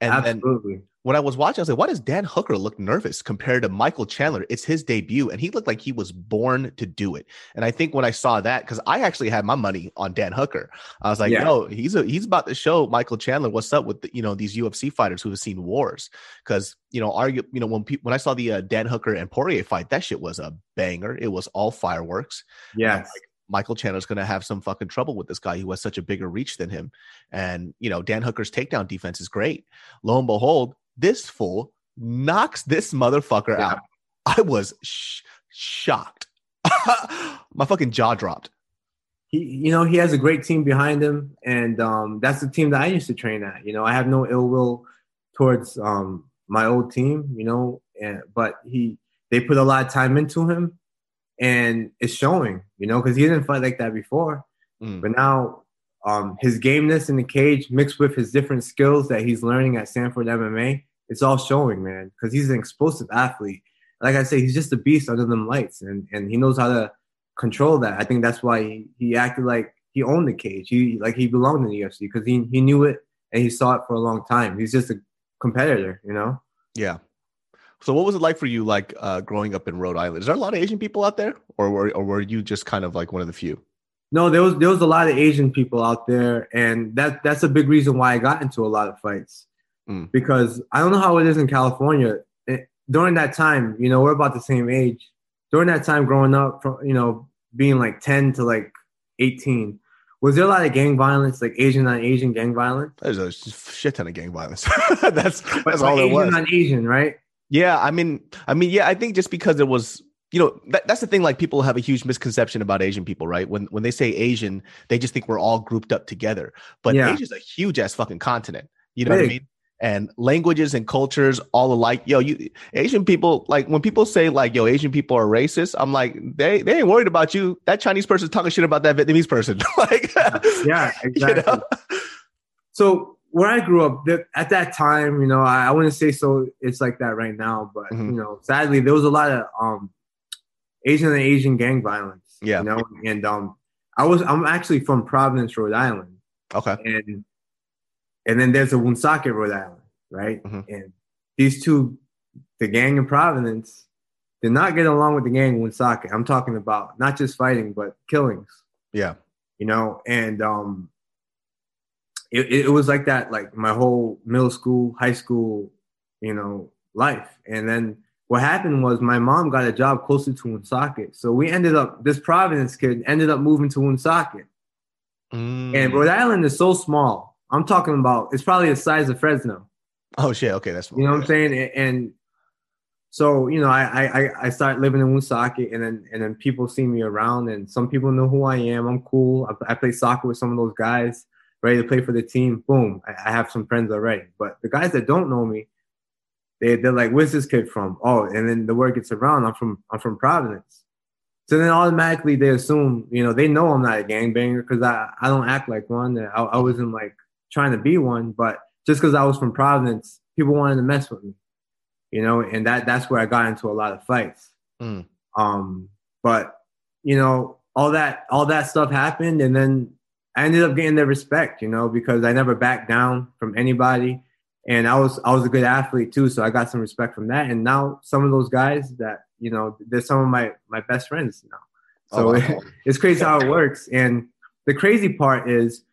And Absolutely. then when I was watching, I was like, why does Dan Hooker look nervous compared to Michael Chandler? It's his debut, and he looked like he was born to do it. And I think when I saw that, because I actually had my money on Dan Hooker, I was like, Yeah. no, he's a, he's about to show Michael Chandler what's up with the, you know these UFC fighters who have seen wars. Because you know, argue, you know, when people when I saw the uh, Dan Hooker and Poirier fight, that shit was a banger. It was all fireworks. Yes. Michael Chandler's going to have some fucking trouble with this guy who has such a bigger reach than him. And, you know, Dan Hooker's takedown defense is great. Lo and behold, this fool knocks this motherfucker Yeah. out. I was sh- shocked. My fucking jaw dropped. he you know he has a great team behind him and um that's the team that i used to train at you know i have no ill will towards um my old team you know and but he they put a lot of time into him and it's showing you know because he didn't fight like that before Mm. but now um his gameness in the cage mixed with his different skills that he's learning at sanford mma it's all showing man because he's an explosive athlete like i say he's just a beast under them lights and and he knows how to control that. I think that's why he, he acted like he owned the cage. He like he belonged in the UFC because he he knew it and he saw it for a long time. He's just a competitor, you know. Yeah. So what was it like for you, like uh, growing up in Rhode Island? Is there a lot of Asian people out there, or were or were you just kind of like one of the few? No, there was there was a lot of Asian people out there, and that that's a big reason why I got into a lot of fights Mm. because I don't know how it is in California. It, during that time, you know, we're about the same age. During that time, growing up, from you know, being like ten to like eighteen, was there a lot of gang violence, like Asian on Asian gang violence? There's a shit ton of gang violence. that's that's like all it Asian on Asian, right? Yeah, I mean, I mean, yeah, I think just because it was, you know, that, that's the thing. Like people have a huge misconception about Asian people, right? When when they say Asian, they just think we're all grouped up together. But Yeah. Asia's a huge ass fucking continent. You know what I mean? And languages and cultures all alike. Yo, you Asian people like when people say like, yo, Asian people are racist. I'm like, they they ain't worried about you. That Chinese person's talking shit about that Vietnamese person. like, Yeah, you exactly. know? So where I grew up, th- at that time, you know, I, I wouldn't say so. It's like that right now, but Mhm. you know, sadly, there was a lot of um, Asian and Asian gang violence. Yeah. you know, and um, I was I'm actually from Providence, Rhode Island, Okay. and and then there's a Woonsocket, Rhode Island, right? Mhm. And these two, the gang in Providence, did not get along with the gang in Woonsocket. I'm talking about not just fighting, but killings Yeah. you know and um it, it was like that like my whole middle school high school you know life and then what happened was my mom got a job closer to Woonsocket. So we ended up this Providence kid ended up moving to Woonsocket. Mm. And Rhode Island is so small. I'm talking about it's probably the size of Fresno. oh shit. Okay, that's You know what I'm saying? And, and so you know, I I I start living in Woonsocket, and then and then people see me around, and some people know who I am. I'm cool. I, I play soccer with some of those guys, ready to play for the team. Boom, I, I have some friends already. But the guys that don't know me, they they're like, "Where's this kid from?" Oh, and then the word gets around. I'm from I'm from Providence. So then automatically they assume, you know, they know I'm not a gangbanger because I, I don't act like one. I, I wasn't like trying to be one, but just because I was from Providence, people wanted to mess with me, you know, and that that's where I got into a lot of fights. Mm. Um, but you know, all that all that stuff happened, and then I ended up getting their respect, you know, because I never backed down from anybody, and I was I was a good athlete too, so I got some respect from that. And now some of those guys that you know, they're some of my my best friends now. So Oh, wow. it's crazy how it works. And the crazy part is,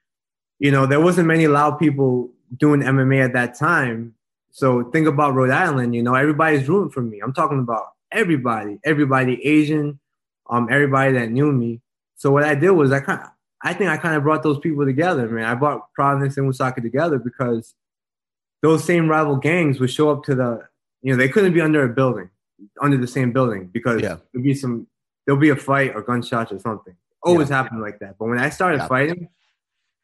you know, there wasn't many loud people doing MMA at that time. So think about Rhode Island, you know, everybody's rooting for me. I'm talking about everybody, everybody Asian, um, everybody that knew me. So what I did was I kind of, I think I kind of brought those people together, man. I brought Providence and Woonsocket together because those same rival gangs would show up to the, you know, they couldn't be under a building, under the same building because Yeah. there'd be some, there'll be a fight or gunshots or something. Always Yeah. happened like that. But when I started Yeah. fighting,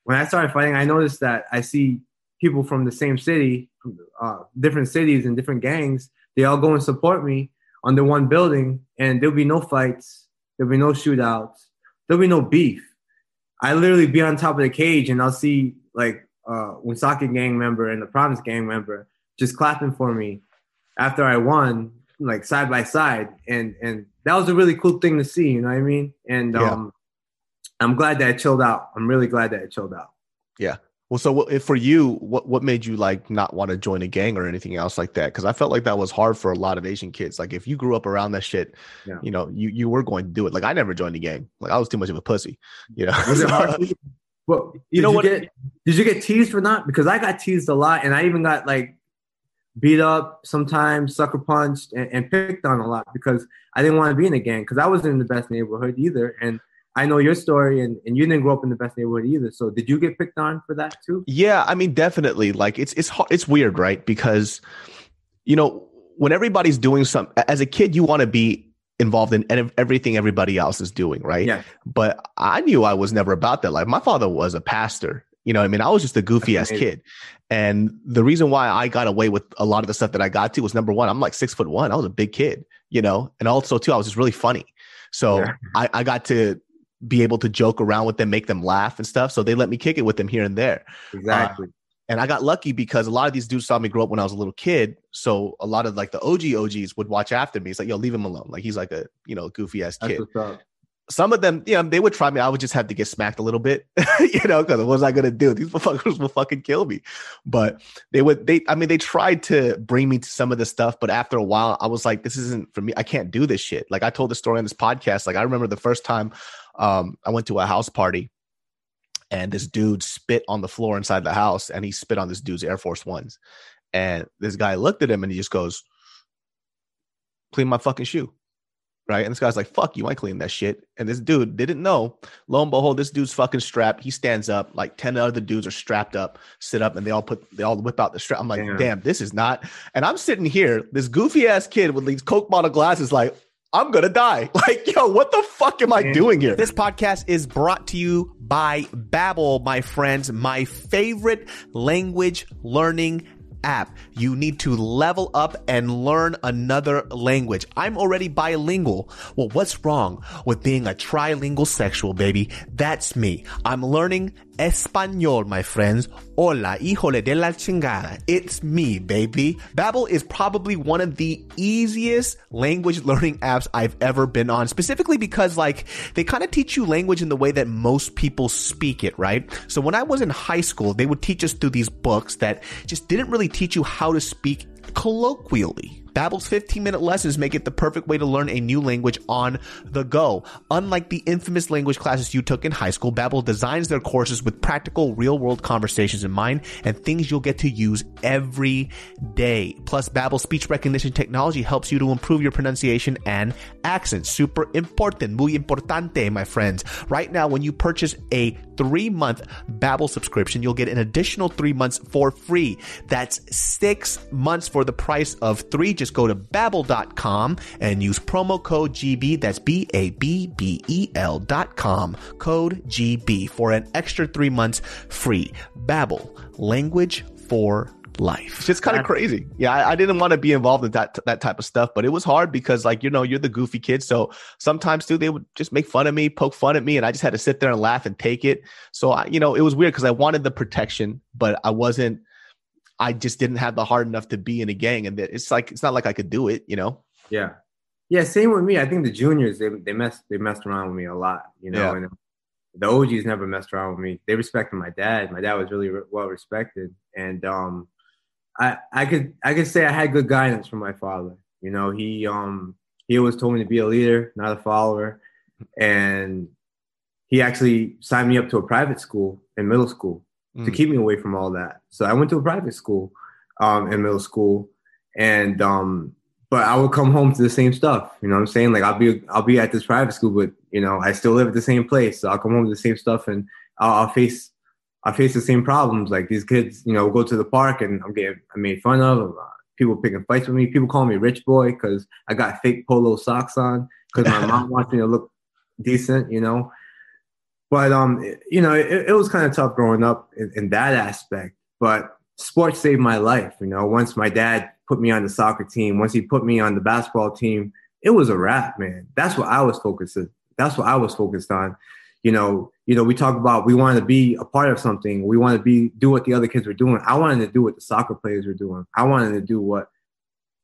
when I started fighting, I noticed that I see people from the same city, from, uh, different cities and different gangs. They all go and support me under one building, and there'll be no fights. There'll be no shootouts. There'll be no beef. I literally be on top of the cage, and I'll see like uh, Woonsocket gang member and the Promise gang member just clapping for me after I won, like side by side, and and that was a really cool thing to see. You know what I mean? And Yeah. um, I'm glad that it chilled out. I'm really glad that it chilled out. Well, so what, for you, what what made you like not want to join a gang or anything else like that? Because I felt like that was hard for a lot of Asian kids. Like if you grew up around that shit, yeah. you know, you you were going to do it. Like I never joined a gang. Like I was too much of a pussy. You know. Was it hard? Well, you know you what? Get, did you get teased for not? Because I got teased a lot, and I even got like beat up sometimes, sucker punched, and, and picked on a lot because I didn't want to be in a gang because I wasn't in the best neighborhood either, and I know your story, and, and you didn't grow up in the best neighborhood either. So did you get picked on for that too? Yeah, I mean, definitely. Like it's it's it's weird, right? Because you know when everybody's doing something as a kid, you want to be involved in everything everybody else is doing, right? Yeah. But I knew I was never about that. Like my father was a pastor. You know, I mean, I was just a goofy ass kid. And the reason why I got away with a lot of the stuff that I got to was number one, I'm like six foot one. I was a big kid, you know, and also too, I was just really funny. So yeah. I, I got to be able to joke around with them, make them laugh and stuff. So they let me kick it with them here and there. Exactly. Uh, and I got lucky because a lot of these dudes saw me grow up when I was a little kid. So a lot of like the OG OGs would watch after me. It's like, yo, leave him alone. Like he's like a, you know, goofy ass kid. Some of them, yeah, they would try me. I would just have to get smacked a little bit, you know, because what was I gonna do? These motherfuckers will fucking kill me. But they would, they, I mean, they tried to bring me to some of the stuff, but after a while, I was like, this isn't for me. I can't do this shit. Like I told the story on this podcast. Like I remember the first time um, I went to a house party and this dude spit on the floor inside the house and he spit on this dude's Air Force Ones. And this guy looked at him and he just goes, Clean my fucking shoe. Right. And this guy's like, fuck you, I clean that shit. And this dude didn't know. Lo and behold, this dude's fucking strapped. He stands up, like 10 other dudes are strapped up, sit up, and they all put they all whip out the strap. I'm like, damn, damn this is not. And I'm sitting here, this goofy ass kid with these Coke bottle glasses, like, I'm gonna die. Like, yo, what the fuck am I doing here? This podcast is brought to you by Babbel, my friends, my favorite language learning app. You need to level up and learn another language. I'm already bilingual. Well, what's wrong with being a trilingual sexual, baby? That's me. I'm learning Espanol, my friends. Hola, híjole de la chingada. It's me, baby. Babbel is probably one of the easiest language learning apps I've ever been on, specifically because like they kind of teach you language in the way that most people speak it, right? So when I was in high school, they would teach us through these books that just didn't really teach you how to speak colloquially. Babbel's 15-minute lessons make it the perfect way to learn a new language on the go. Unlike the infamous language classes you took in high school, Babbel designs their courses with practical real-world conversations in mind and things you'll get to use every day. Plus, Babbel's speech recognition technology helps you to improve your pronunciation and accent. Super important, muy importante, my friends. Right now, when you purchase a three-month Babbel subscription, you'll get an additional three months for free. That's six months for the price of three just go to babbel.com and use promo code GB. That's B A B B E L dot com. Code GB for an extra three months free. Babbel, language for life. It's just kind of crazy. Yeah, I, I, didn't want to be involved in that that type of stuff, but it was hard because, like, you know, you're the goofy kid. So sometimes too, they would just make fun of me, poke fun at me, and I just had to sit there and laugh and take it. So I, you know, it was weird because I wanted the protection, but I wasn't I just didn't have the heart enough to be in a gang, and that it's like it's not like I could do it, you know. Yeah, yeah. Same with me. I think the juniors they they messed they messed around with me a lot, you know. Yeah. And the OGs never messed around with me. They respected my dad. My dad was really re- well respected, and um, I I could I could say I had good guidance from my father. You know, he um he always told me to be a leader, not a follower, and he actually signed me up to a private school in middle school mm. to keep me away from all that. So I went to a private school um, in middle school, and um, but I would come home to the same stuff. You know what I'm saying? Like I'll be I'll be at this private school, but you know I still live at the same place, so I'll come home to the same stuff, and I'll, I'll face I face the same problems. Like these kids, you know, go to the park and I'm getting I made fun of. Uh, people picking fights with me. People call me rich boy because I got fake polo socks on because my mom wants me to look decent. You know, but um, you know, it, it was kind of tough growing up in, in, that aspect. But sports saved my life. You know, once my dad put me on the soccer team, once he put me on the basketball team, it was a wrap, man. That's what I was focused. On. That's what I was focused on. You know, you know, we talk about we wanted to be a part of something. We want to be do what the other kids were doing. I wanted to do what the soccer players were doing. I wanted to do what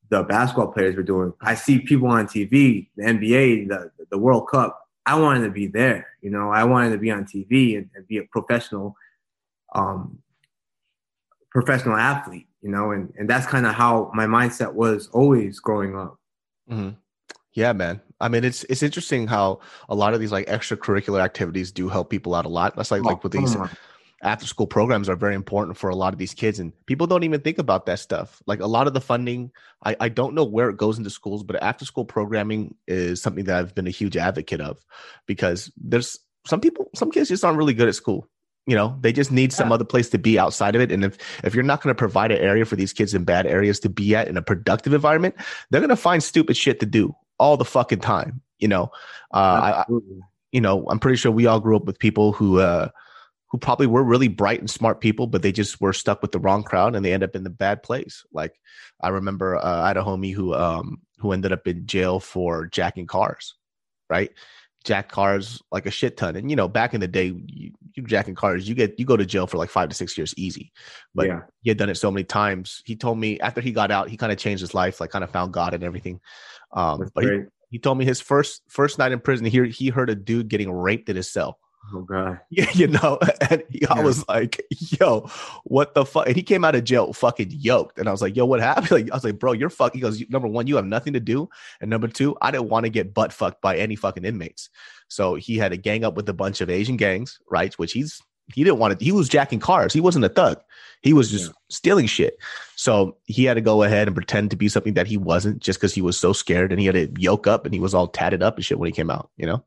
the basketball players were doing. I see people on TV, the NBA, the the World Cup. I wanted to be there. You know, I wanted to be on TV and, and be a professional um, professional athlete, you know, and, and that's kind of how my mindset was always growing up. Mm-hmm. Yeah, man. I mean, it's it's interesting how a lot of these like extracurricular activities do help people out a lot. That's like oh, like with these after school programs are very important for a lot of these kids, and people don't even think about that stuff. Like a lot of the funding, I I don't know where it goes into schools, but after school programming is something that I've been a huge advocate of because there's some people, some kids just aren't really good at school you know they just need some yeah. other place to be outside of it and if if you're not going to provide an area for these kids in bad areas to be at in a productive environment they're going to find stupid shit to do all the fucking time you know uh I, you know i'm pretty sure we all grew up with people who uh who probably were really bright and smart people but they just were stuck with the wrong crowd and they end up in the bad place like i remember uh, i had a homie who um who ended up in jail for jacking cars right jack cars like a shit ton. And you know, back in the day, you, you jacking cars, you get you go to jail for like five to six years easy. But yeah. he had done it so many times. He told me after he got out, he kind of changed his life, like kind of found God and everything. Um, but he, he told me his first first night in prison, he he heard a dude getting raped in his cell. Oh god. Yeah, you know, and he, yeah. I was like, "Yo, what the fuck?" And he came out of jail fucking yoked, and I was like, "Yo, what happened?" Like, I was like, "Bro, you're fuck." He goes, "Number one, you have nothing to do, and number two, I didn't want to get butt fucked by any fucking inmates." So he had to gang up with a bunch of Asian gangs, right? Which he's he didn't want to. He was jacking cars. He wasn't a thug. He was just yeah. stealing shit. So he had to go ahead and pretend to be something that he wasn't, just because he was so scared, and he had to yoke up, and he was all tatted up and shit when he came out. You know.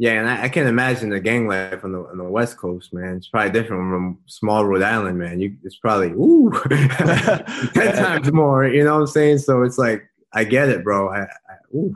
Yeah, and I, I can imagine the gang life on the on the West Coast, man. It's probably different from small Rhode Island, man. You, it's probably ooh, ten times more. You know what I'm saying? So it's like I get it, bro. I, I ooh.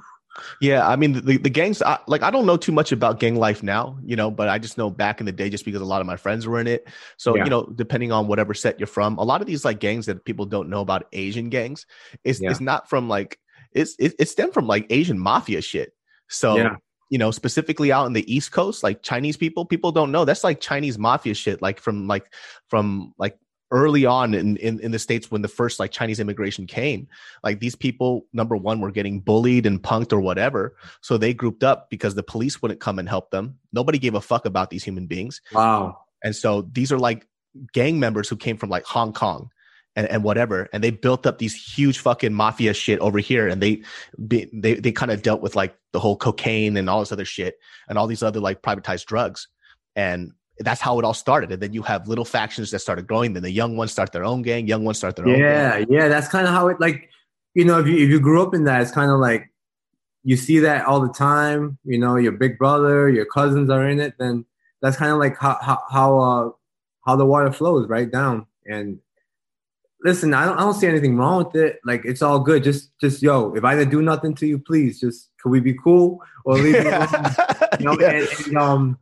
Yeah, I mean the, the gangs. I, like I don't know too much about gang life now, you know, but I just know back in the day, just because a lot of my friends were in it. So yeah. you know, depending on whatever set you're from, a lot of these like gangs that people don't know about Asian gangs is yeah. it's not from like it's it, it stemmed from like Asian mafia shit. So yeah you know, specifically out in the East Coast, like Chinese people, people don't know that's like Chinese mafia shit, like from like from like early on in, in, in the states when the first like Chinese immigration came. Like these people, number one, were getting bullied and punked or whatever. So they grouped up because the police wouldn't come and help them. Nobody gave a fuck about these human beings. Wow. And so these are like gang members who came from like Hong Kong and, and whatever. And they built up these huge fucking mafia shit over here. And they, they, they kind of dealt with like the whole cocaine and all this other shit and all these other like privatized drugs. And that's how it all started. And then you have little factions that started growing. Then the young ones start their own gang. Young ones start their yeah, own. Yeah, yeah. That's kind of how it like. You know, if you if you grew up in that, it's kind of like you see that all the time. You know, your big brother, your cousins are in it. Then that's kind of like how how how, uh, how the water flows right down. And listen, I don't, I don't see anything wrong with it. Like it's all good. Just just yo, if I didn't do nothing to you, please just can we be cool or leave alone? You know, yeah. and, and, um,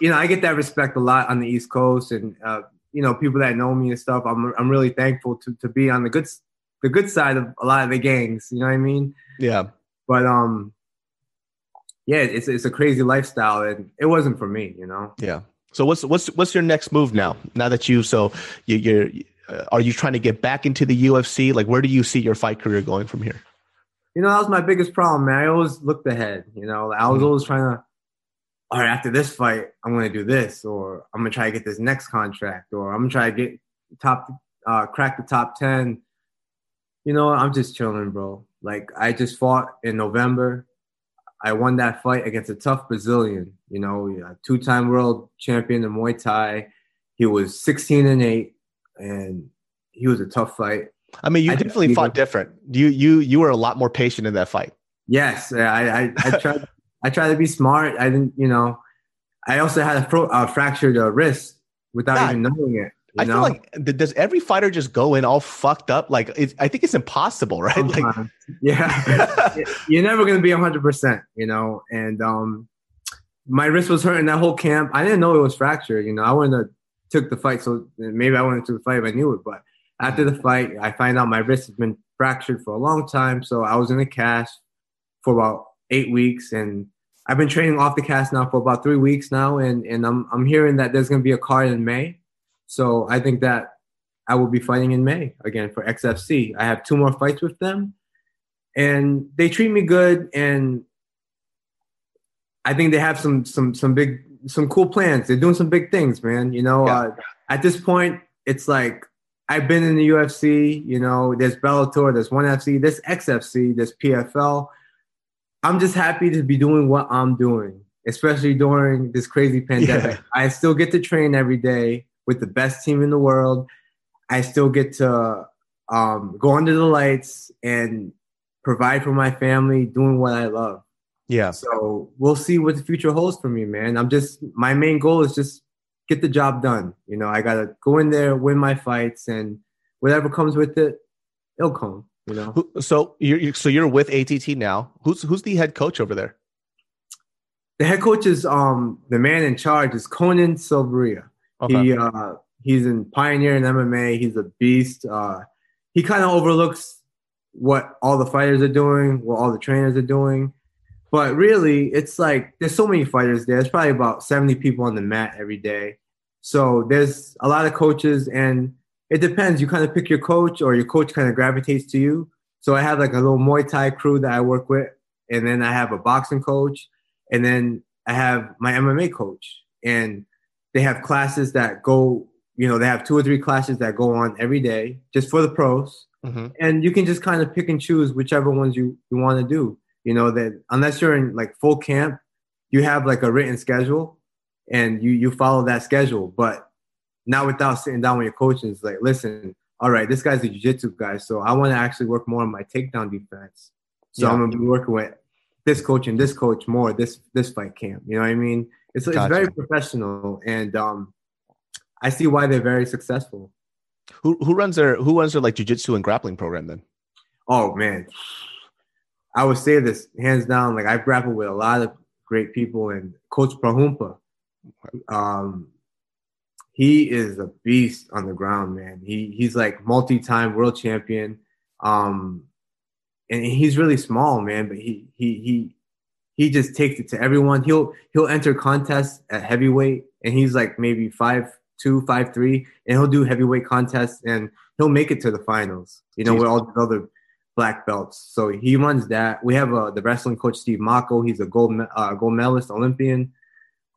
you know, I get that respect a lot on the East Coast, and uh, you know, people that know me and stuff. I'm I'm really thankful to to be on the good the good side of a lot of the gangs. You know what I mean? Yeah. But um, yeah, it's it's a crazy lifestyle, and it wasn't for me. You know? Yeah. So what's what's what's your next move now? Now that you so you, you're are you trying to get back into the UFC? Like, where do you see your fight career going from here? You know, that was my biggest problem, man. I always looked ahead. You know, I was mm-hmm. always trying to, all right, after this fight, I'm going to do this, or I'm going to try to get this next contract, or I'm going to try to get top, uh, crack the top 10. You know, I'm just chilling, bro. Like, I just fought in November. I won that fight against a tough Brazilian, you know, two time world champion in Muay Thai. He was 16 and 8 and he was a tough fight. I mean, you I definitely fought different. You you you were a lot more patient in that fight. Yes, I I, I tried I tried to be smart. I didn't, you know. I also had a pro, uh, fractured uh, wrist without yeah, even knowing it. I know? feel like does every fighter just go in all fucked up? Like I think it's impossible, right? Like, yeah, you're never gonna be 100, percent you know. And um, my wrist was hurting that whole camp. I didn't know it was fractured. You know, I wouldn't have took the fight. So maybe I went into the fight if I knew it. But after the fight, I find out my wrist has been fractured for a long time. So I was in a cast for about eight weeks, and I've been training off the cast now for about three weeks now. And and I'm I'm hearing that there's going to be a card in May. So I think that I will be fighting in May again for XFC. I have two more fights with them, and they treat me good. And I think they have some some some big some cool plans. They're doing some big things, man. You know, yeah. uh, at this point, it's like I've been in the UFC. You know, there's Bellator, there's ONE FC, there's XFC, there's PFL. I'm just happy to be doing what I'm doing, especially during this crazy pandemic. Yeah. I still get to train every day with the best team in the world. I still get to um, go under the lights and provide for my family, doing what I love. Yeah. So we'll see what the future holds for me, man. I'm just my main goal is just get the job done. You know, I gotta go in there, win my fights, and whatever comes with it, it'll come. You know. So you're so you're with ATT now. Who's who's the head coach over there? The head coach is um the man in charge is Conan Silveira. Okay. He uh he's in Pioneer in MMA. He's a beast. Uh, he kind of overlooks what all the fighters are doing, what all the trainers are doing. But really, it's like there's so many fighters there. There's probably about 70 people on the mat every day. So there's a lot of coaches, and it depends. You kind of pick your coach, or your coach kind of gravitates to you. So I have like a little Muay Thai crew that I work with, and then I have a boxing coach, and then I have my MMA coach, and they have classes that go. You know, they have two or three classes that go on every day just for the pros, mm-hmm. and you can just kind of pick and choose whichever ones you you want to do. You know that unless you're in like full camp, you have like a written schedule, and you you follow that schedule. But not without sitting down with your coach and it's like, listen, all right, this guy's a jiu-jitsu guy, so I want to actually work more on my takedown defense. So yeah. I'm gonna be working with this coach and this coach more this this fight camp. You know what I mean? It's gotcha. it's very professional, and um, I see why they're very successful. Who who runs their who runs their like jiu-jitsu and grappling program then? Oh man, I would say this hands down. Like I've grappled with a lot of great people, and Coach Prahumpa, um, he is a beast on the ground, man. He he's like multi-time world champion, um, and he's really small, man. But he he he he just takes it to everyone. He'll he'll enter contests at heavyweight, and he's like maybe five two, five three, and he'll do heavyweight contests, and he'll make it to the finals. You know, Jeez. with all the other black belts. So he runs that. We have uh, the wrestling coach Steve Mocco. He's a gold uh, gold medalist Olympian.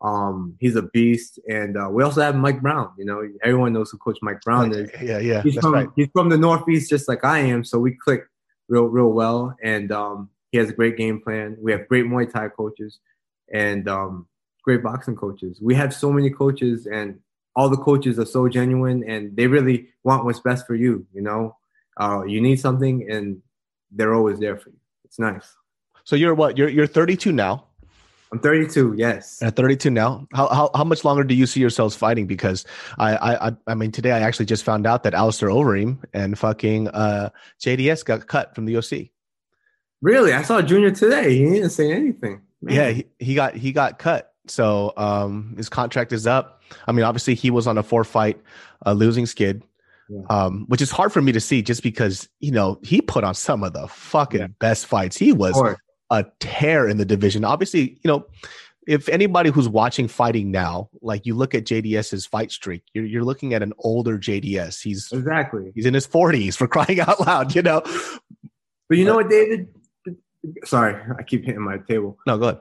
Um, he's a beast, and uh, we also have Mike Brown. You know, everyone knows who Coach Mike Brown is. Yeah, yeah, he's from right. he's from the Northeast, just like I am. So we click real, real well, and um, he has a great game plan. We have great Muay Thai coaches, and um, great boxing coaches. We have so many coaches, and all the coaches are so genuine, and they really want what's best for you. You know, uh, you need something, and they're always there for you. It's nice. So you're what? You're you're 32 now. I'm 32. Yes. At 32 now. How, how how much longer do you see yourselves fighting? Because I I I mean today I actually just found out that Alistair Overeem and fucking uh, JDS got cut from the UFC. Really? I saw Junior today. He didn't say anything. Man. Yeah, he, he got he got cut. So um, his contract is up. I mean, obviously he was on a four fight uh, losing skid yeah. um, which is hard for me to see just because you know he put on some of the fucking yeah. best fights. He was a tear in the division. Obviously, you know, if anybody who's watching fighting now, like you look at JDS's fight streak, you're you're looking at an older JDS. He's exactly he's in his 40s for crying out loud, you know. But you know what, David? Sorry, I keep hitting my table. No, go ahead.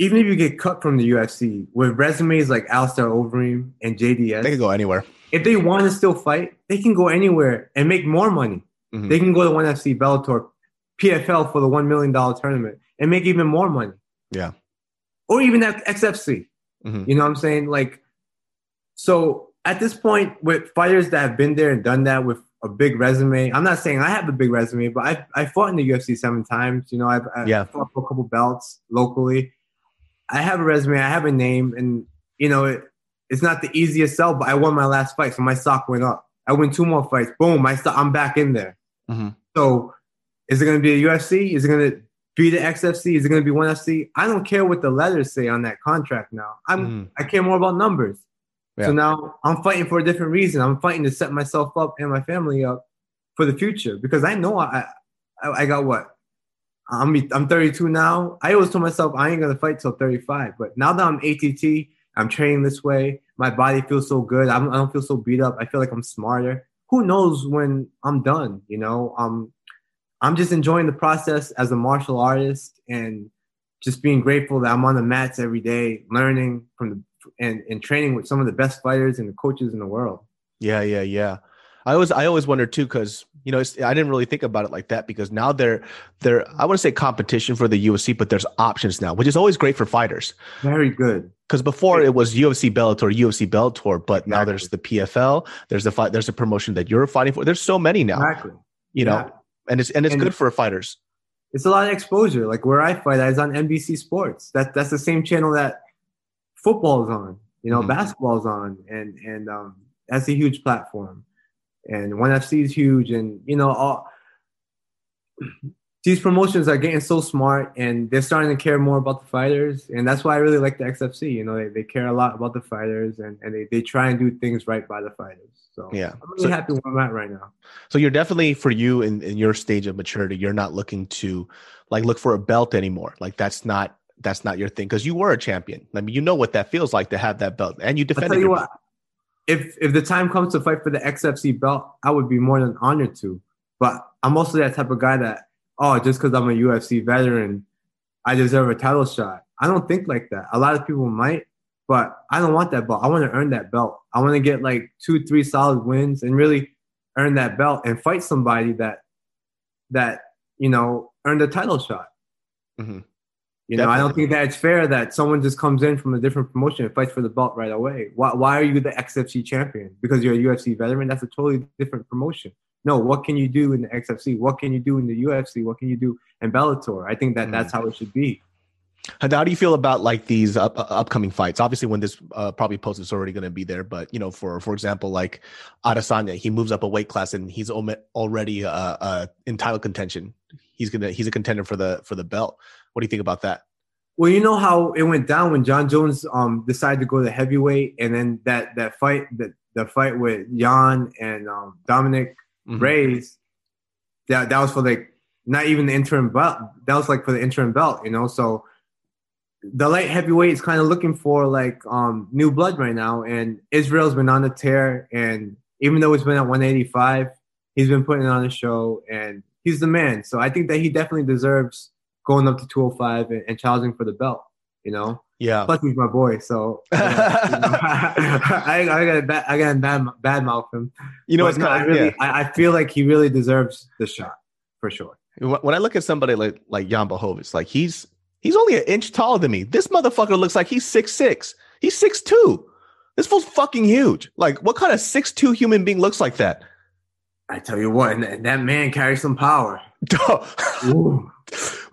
Even if you get cut from the UFC with resumes like Alistair Overeem and JDS, they can go anywhere if they want to still fight, they can go anywhere and make more money. Mm-hmm. They can go to ONE FC, Bellator, PFL for the one million dollar tournament and make even more money. Yeah, or even at XFC. Mm-hmm. You know what I'm saying? Like, so at this point, with fighters that have been there and done that with a big resume, I'm not saying I have a big resume, but I I fought in the UFC seven times. You know, I've, I've yeah. fought for a couple belts locally. I have a resume. I have a name, and you know, it, it's not the easiest sell, but I won my last fight, so my stock went up. I win two more fights. Boom, my stock, I'm back in there. Mm-hmm. So is it going to be a UFC? Is it going to be the XFC? Is it going to be ONE FC? I don't care what the letters say on that contract now. I'm mm-hmm. I care more about numbers. Yeah. So now I'm fighting for a different reason. I'm fighting to set myself up and my family up for the future because I know I I, I got what I'm I'm 32 now. I always told myself I ain't gonna fight till 35, but now that I'm ATT I'm training this way. My body feels so good. I'm, I do not feel so beat up. I feel like I'm smarter. Who knows when I'm done? You know, um, I'm just enjoying the process as a martial artist and just being grateful that I'm on the mats every day, learning from the and, and training with some of the best fighters and the coaches in the world. Yeah, yeah, yeah. I always I always wonder too because you know I didn't really think about it like that because now they're they're I want to say competition for the UFC, but there's options now, which is always great for fighters. Very good. Because before it was UFC Bellator, UFC Bellator, but exactly. now there's the PFL. There's the fight. There's a promotion that you're fighting for. There's so many now. Exactly. You yeah. know, and it's and it's and good for fighters. It's a lot of exposure. Like where I fight, I was on NBC Sports. That that's the same channel that football is on. You know, mm-hmm. basketball is on, and and um, that's a huge platform and One FC is huge, and you know all these promotions are getting so smart, and they're starting to care more about the fighters, and that's why I really like the XFC. You know, they, they care a lot about the fighters, and, and they, they try and do things right by the fighters. So yeah, I'm really so, happy where I'm at right now. So you're definitely for you in, in your stage of maturity, you're not looking to like look for a belt anymore. Like that's not that's not your thing because you were a champion. I mean, you know what that feels like to have that belt, and you defended. You what, if if the time comes to fight for the XFC belt, I would be more than honored to. But I'm also that type of guy that oh, just because I'm a UFC veteran, I deserve a title shot. I don't think like that. A lot of people might, but I don't want that belt. I want to earn that belt. I want to get like two, three solid wins and really earn that belt and fight somebody that that you know earned a title shot. Mm-hmm. You know, I don't think that it's fair that someone just comes in from a different promotion and fights for the belt right away. Why, why are you the XFC champion? Because you're a UFC veteran? That's a totally different promotion. No, what can you do in the XFC? What can you do in the UFC? What can you do in Bellator? I think that mm. that's how it should be. How do you feel about like these up, uh, upcoming fights? Obviously, when this uh, probably post is already going to be there, but you know, for for example, like Adesanya, he moves up a weight class and he's already uh, uh, in title contention. He's gonna he's a contender for the for the belt. What do you think about that? Well, you know how it went down when Jon Jones um decided to go to heavyweight, and then that that fight that the fight with Jan and um, Dominick mm-hmm. Reyes, that that was for like not even the interim belt. That was like for the interim belt, you know. So the light heavyweight is kind of looking for like um new blood right now, and Israel's been on the tear, and even though he's been at 185, he's been putting on a show, and he's the man. So I think that he definitely deserves going up to 205 and, and challenging for the belt. You know. Yeah. Plus he's my boy, so you know, I, I got bad, I got bad bad mouth him. You know, it's no, kind of, I really, yeah. I, I, feel like he really deserves the shot for sure. When I look at somebody like like Jan Blachowicz, like he's he's only an inch taller than me. This motherfucker looks like he's six six. He's six two. This fool's fucking huge. Like, what kind of six two human being looks like that? I tell you what, and that man carries some power.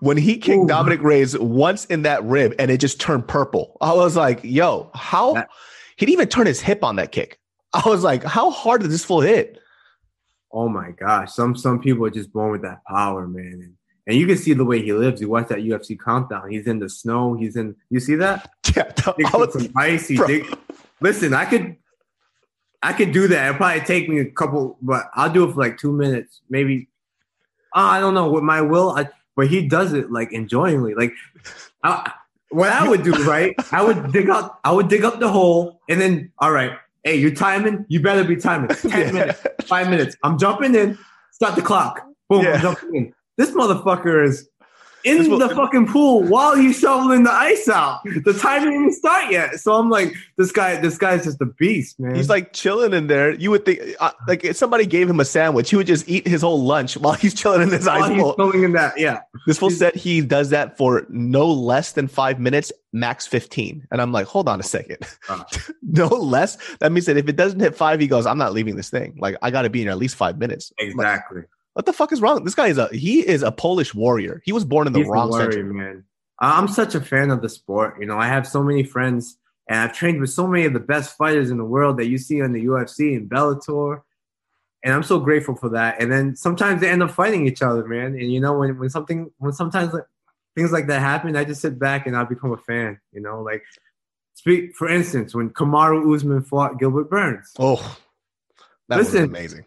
when he kicked Ooh. Dominick Reyes once in that rib and it just turned purple, I was like, yo, how that, he didn't even turn his hip on that kick. I was like, how hard did this full hit? Oh my gosh. Some some people are just born with that power, man. And, and you can see the way he lives. You watch that UFC countdown. He's in the snow. He's in you see that? Yeah. Was, some icy listen, I could I could do that. It'll probably take me a couple, but I'll do it for like two minutes, maybe. Oh, I don't know. With my will, I but he does it like enjoyingly. Like I, what I would do, right? I would dig up, I would dig up the hole, and then all right, hey, you're timing. You better be timing. Ten yeah. minutes, five minutes. I'm jumping in. Start the clock. Boom, yeah. I'm jumping in. This motherfucker is in the fucking pool while he's shoveling the ice out. The time didn't even start yet. So I'm like, this guy, this guy's just a beast, man. He's like chilling in there. You would think, uh, like, if somebody gave him a sandwich, he would just eat his whole lunch while he's chilling in this while ice pool. Chilling in that, yeah. This fool said he does that for no less than five minutes, max 15. And I'm like, hold on a second. Uh, no less? That means that if it doesn't hit five, he goes, I'm not leaving this thing. Like, I got to be in at least five minutes. Exactly. Like, what the fuck is wrong? This guy is a he is a Polish warrior. He was born in the He's wrong warrior, century. Man, I'm such a fan of the sport. You know, I have so many friends, and I've trained with so many of the best fighters in the world that you see on the UFC and Bellator, and I'm so grateful for that. And then sometimes they end up fighting each other, man. And you know, when when something when sometimes like, things like that happen, I just sit back and I become a fan. You know, like speak for instance when Kamaru Usman fought Gilbert Burns. Oh, that Listen, was amazing.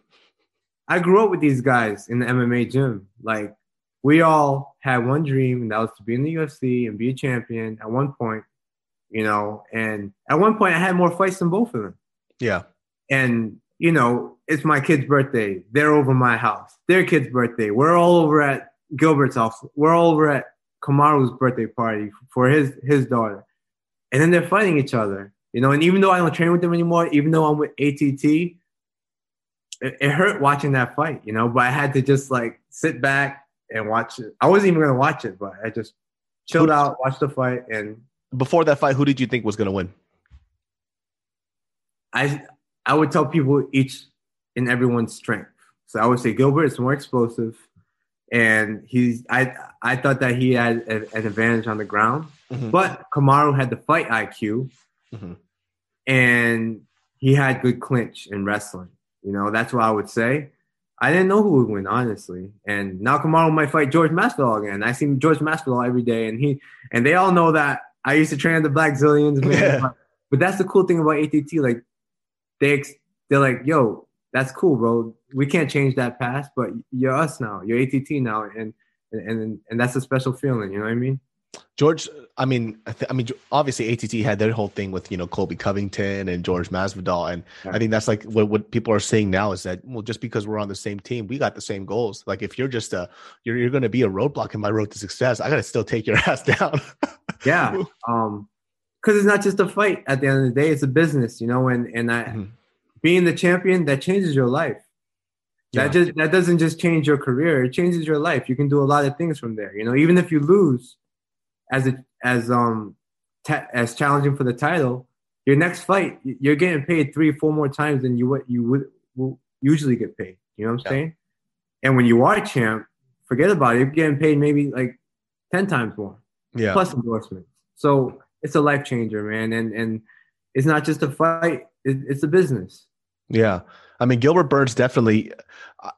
I grew up with these guys in the MMA gym. Like we all had one dream, and that was to be in the UFC and be a champion at one point, you know. And at one point, I had more fights than both of them. Yeah. And you know, it's my kid's birthday. They're over my house. Their kid's birthday. We're all over at Gilbert's house. We're all over at Kamaru's birthday party for his his daughter. And then they're fighting each other. You know, and even though I don't train with them anymore, even though I'm with ATT, it, it hurt watching that fight, you know. But I had to just like sit back and watch it. I wasn't even gonna watch it, but I just chilled out, watched the fight, and Before that fight, who did you think was going to win? I I would tell people each and everyone's strength. So I would say Gilbert is more explosive, and he's I I thought that he had a, an advantage on the ground, Mhm. but Kamaru had the fight IQ, Mhm. and he had good clinch in wrestling. You know that's what I would say. I didn't know who would win honestly, and now Kamaru might fight George Masvidal again. I see George Masvidal every day, and he and they all know that I used to train the Blackzilians. man. Yeah. But, but that's the cool thing about ATT. Like they ex- they're like, yo, that's cool, bro. We can't change that past, but you're us now. You're ATT now, and and and that's a special feeling. You know what I mean? George, I mean, I, th- I mean, obviously ATT had their whole thing with you know Colby Covington and George Masvidal, and Yeah. I think that's like what what people are saying now is that well, just because we're on the same team, we got the same goals. Like if you're just a you're you're going to be a roadblock in my road to success, I got to still take your ass down. Yeah. Um, because it's not just a fight. At the end of the day, it's a business. You know, and and I Mhm. being the champion that changes your life. Yeah. That just that doesn't just change your career; it changes your life. You can do a lot of things from there. You know, even if you lose, as a as um ta- as challenging for the title, your next fight you're getting paid three, four more times than you would you would will usually get paid. You know what I'm Yeah. saying? And when you are champ, forget about it. You're getting paid maybe like ten times more yeah, plus endorsements. So it's a life changer, man. And and it's not just a fight; it, it's a business. yeah. I mean, Gilbert Burns definitely.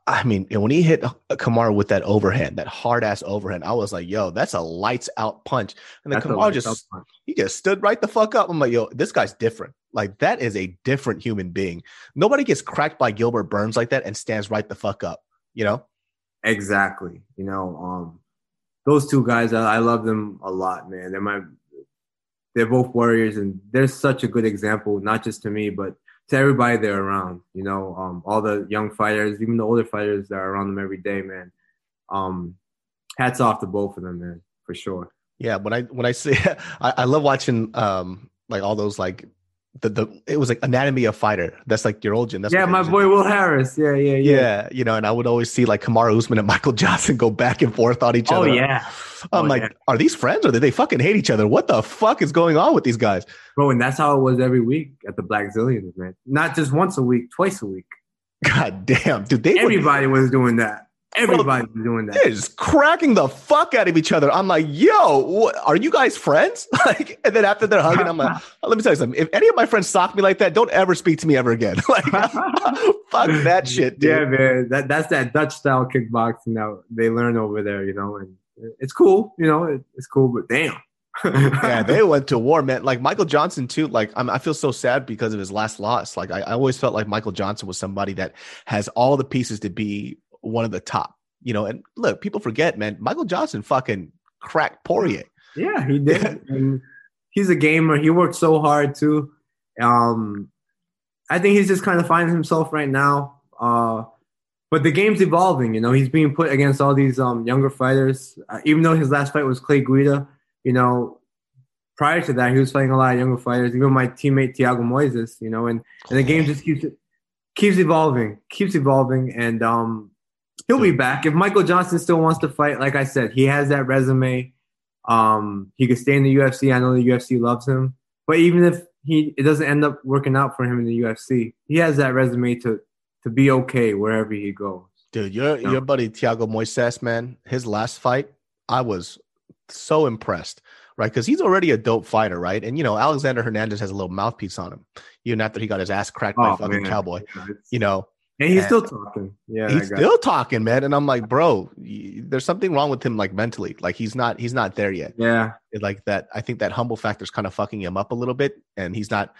I- mean, when he hit Kamaru with that overhand, that hard ass overhand, I was like, "Yo, that's a lights out punch." And then That's Kamaru just he just stood right the fuck up. I'm like, yo, this guy's different. Like that is a different human being. Nobody gets cracked by Gilbert Burns like that and stands right the fuck up. You know? exactly. You know, um, those two guys, I, I love them a lot, man. They're my, they're both warriors, and they're such a good example, not just to me, but to everybody they're around. You know, um, all the young fighters, even the older fighters that are around them every day, man. Um, hats off to both of them, man, for sure. Yeah. When I when I see, I, I love watching um like all those like the the it was like Anatomy of Fighter. That's like your old gym. That's yeah, my boy. Will Harris. Yeah, yeah, yeah. Yeah, you know, and I would always see like Kamaru Usman and Michael Johnson go back and forth on each oh, other. Oh yeah. I'm Oh, like, yeah. are these friends or did they fucking hate each other? What the fuck is going on with these guys? Bro, and that's how it was every week at the Blackzilians, man. Not just once a week, twice a week. God damn, dude, they would Everybody was doing that. Everybody was doing that. They're just cracking the fuck out of each other. I'm like, yo, what, are you guys friends? like, and then after they're hugging, I'm like, oh, let me tell you something. If any of my friends sock me like that, don't ever speak to me ever again. like, fuck that shit, dude. Yeah, man. That that's that Dutch style kickboxing that they learn over there, you know, and it's cool, you know, it, it's cool, but damn. yeah, they went to war, man. Like Michael Johnson too. Like I'm, I feel so sad because of his last loss. Like I, I always felt like Michael Johnson was somebody that has all the pieces to be one of the top. You know, and look, people forget, man. Michael Johnson fucking cracked Poirier. Yeah, he did. and he's a gamer. He worked so hard too. Um, I think he's just kind of finding himself right now. Uh, but the game's evolving. You know, he's being put against all these um, younger fighters. Uh, even though his last fight was Clay Guida, you know, prior to that he was fighting a lot of younger fighters. Even my teammate Thiago Moises. You know, and and the game just keeps keeps evolving, keeps evolving, and um, he'll be back if Michael Johnson still wants to fight. Like I said, he has that resume. Um, he could stay in the UFC. I know the UFC loves him, but even if he it doesn't end up working out for him in the UFC, he has that resume to to be okay wherever he goes. Dude, your your buddy Thiago Moises, man, his last fight, I was so impressed, right? Because he's already a dope fighter, right? And you know, Alexander Hernandez has a little mouthpiece on him, even after he got his ass cracked by Oh, fucking man. Cowboy. Yeah, You know, and he's and- still talking. Yeah, he's still talking, man. And I'm like, bro, there's something wrong with him, like mentally. Like he's not, he's not there yet. yeah. Like that, I think that humble factor is kind of fucking him up a little bit, and he's not.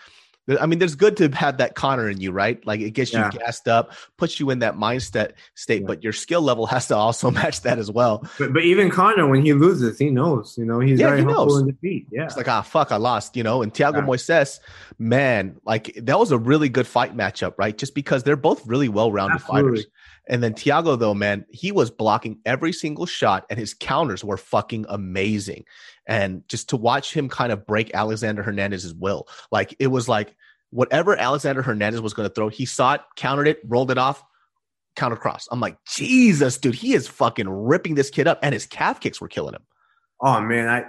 I mean, there's good to have that Conor in you, right? Like it gets you gassed up, puts you in that mindset state, Yeah. but your skill level has to also match that as well. But, but even Conor, when he loses, he knows. You know, he's Yeah, very he humble knows. in defeat. Yeah. It's like, ah, fuck, I lost, you know. And Thiago Yeah. Moises, man, like that was a really good fight matchup, right? Just because they're both really well-rounded Absolutely. fighters. And then Thiago, though, man, he was blocking every single shot, and his counters were fucking amazing. And just to watch him kind of break Alexander Hernandez's will, like it was like whatever Alexander Hernandez was going to throw, he saw it, countered it, rolled it off, counter cross. I'm like, Jesus, dude, he is fucking ripping this kid up, and his calf kicks were killing him. Oh man, I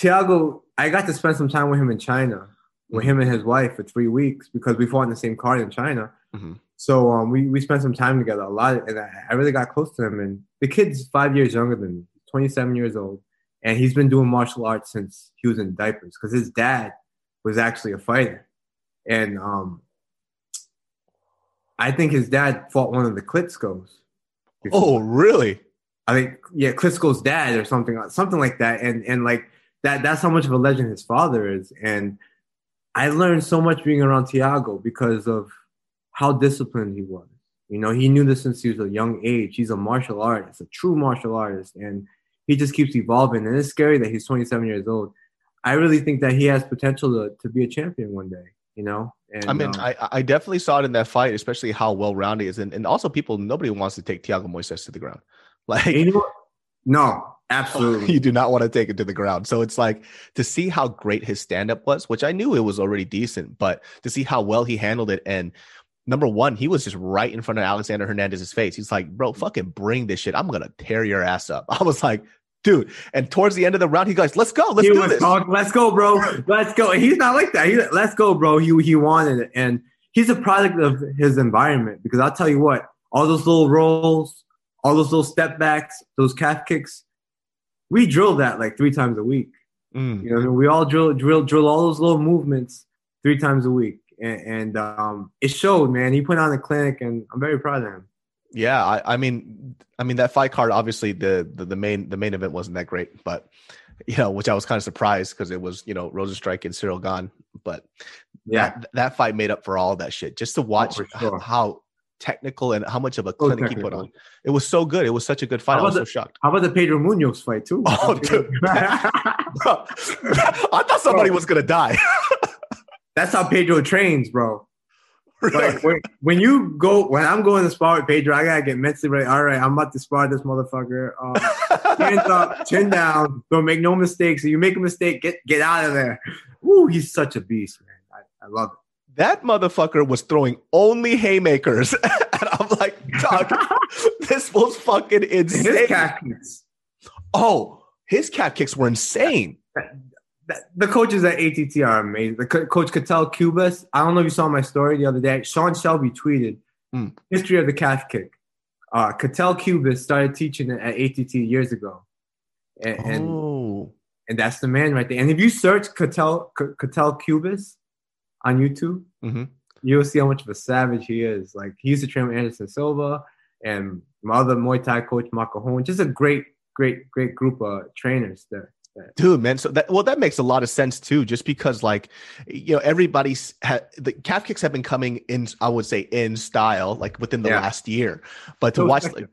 Thiago, I got to spend some time with him in China, with him and his wife for three weeks because we fought in the same card in China. Mm-hmm. So um, we we spent some time together a lot, and I, I really got close to him. And the kid's five years younger than me, 27 years old, and he's been doing martial arts since he was in diapers because his dad was actually a fighter, and um, I think his dad fought one of the Klitschko's. Oh, really? I think yeah, Klitschko's dad or something, something like that, and and like that. That's how much of a legend his father is, and I learned so much being around Thiago because of how disciplined he was. You know, he knew this since he was a young age. He's a martial artist, a true martial artist, and he just keeps evolving. And it's scary that he's 27 years old. I really think that he has potential to, to be a champion one day. You know, and, I mean, um, I, I definitely saw it in that fight, especially how well rounded he is, and, and also people nobody wants to take Thiago Moises to the ground. Like, you know, no, absolutely. you do not want to take it to the ground. So it's like to see how great his stand up was, which I knew it was already decent, but to see how well he handled it. And number one, he was just right in front of Alexander Hernandez's face. He's like, bro, fucking bring this shit. I'm going to tear your ass up. I was like, dude. And towards the end of the round, he goes, let's go. Let's he do was this. talking, let's go, bro. Let's go. And he's not like that. He, let's go, bro. He, he wanted it. And he's a product of his environment because I'll tell you what, all those little rolls, all those little step backs, those calf kicks, we drill that like three times a week. Mm. You know, we all drill, drill, drill all those little movements three times a week, and, and um, it showed, man. He put on a clinic, and I'm very proud of him. Yeah, I, I mean, I mean that fight card. Obviously, the, the the main the main event wasn't that great, but you know, which I was kind of surprised because it was you know Rozenstruik and Cyril Gane, but Yeah, that, that fight made up for all that shit. Just to watch for sure. how technical and how much of a So clinic he put on. It was so good. It was such a good fight. I was so shocked. How about the Pedro Munhoz fight too? Oh, dude. Bro, I thought somebody was gonna die. That's how Pedro trains, bro. Like when, when you go, when I'm going to spar with Pedro, I gotta get mentally ready. All right, I'm about to spar this motherfucker. Um, hands up, chin down. Don't make no mistakes. If you make a mistake, get get out of there. Woo, he's such a beast, man. I, I love it. that motherfucker was throwing only haymakers, and I'm like, dog, this was fucking His insane. kicks. Oh, his calf kicks were insane. The- The coaches at ATT are amazing. The co- coach Katel Kubis. I don't know if you saw my story the other day. Sean Shelby tweeted Mm. history of the calf kick. Uh, Katel Kubis started teaching it at ATT years ago, and, and oh, and that's the man right there. And if you search Cattell C- Katel Kubis on YouTube, Mhm. you'll see how much of a savage he is. Like he used to train with Anderson Silva and my other Muay Thai coach Makahon. Just a great, great, great group of trainers there. Dude, man. So that well, that makes a lot of sense too. Just because, like, you know, everybody's ha- the calf kicks have been coming in. I would say in style, like within the Yeah. last year. But to So watch, effective. like,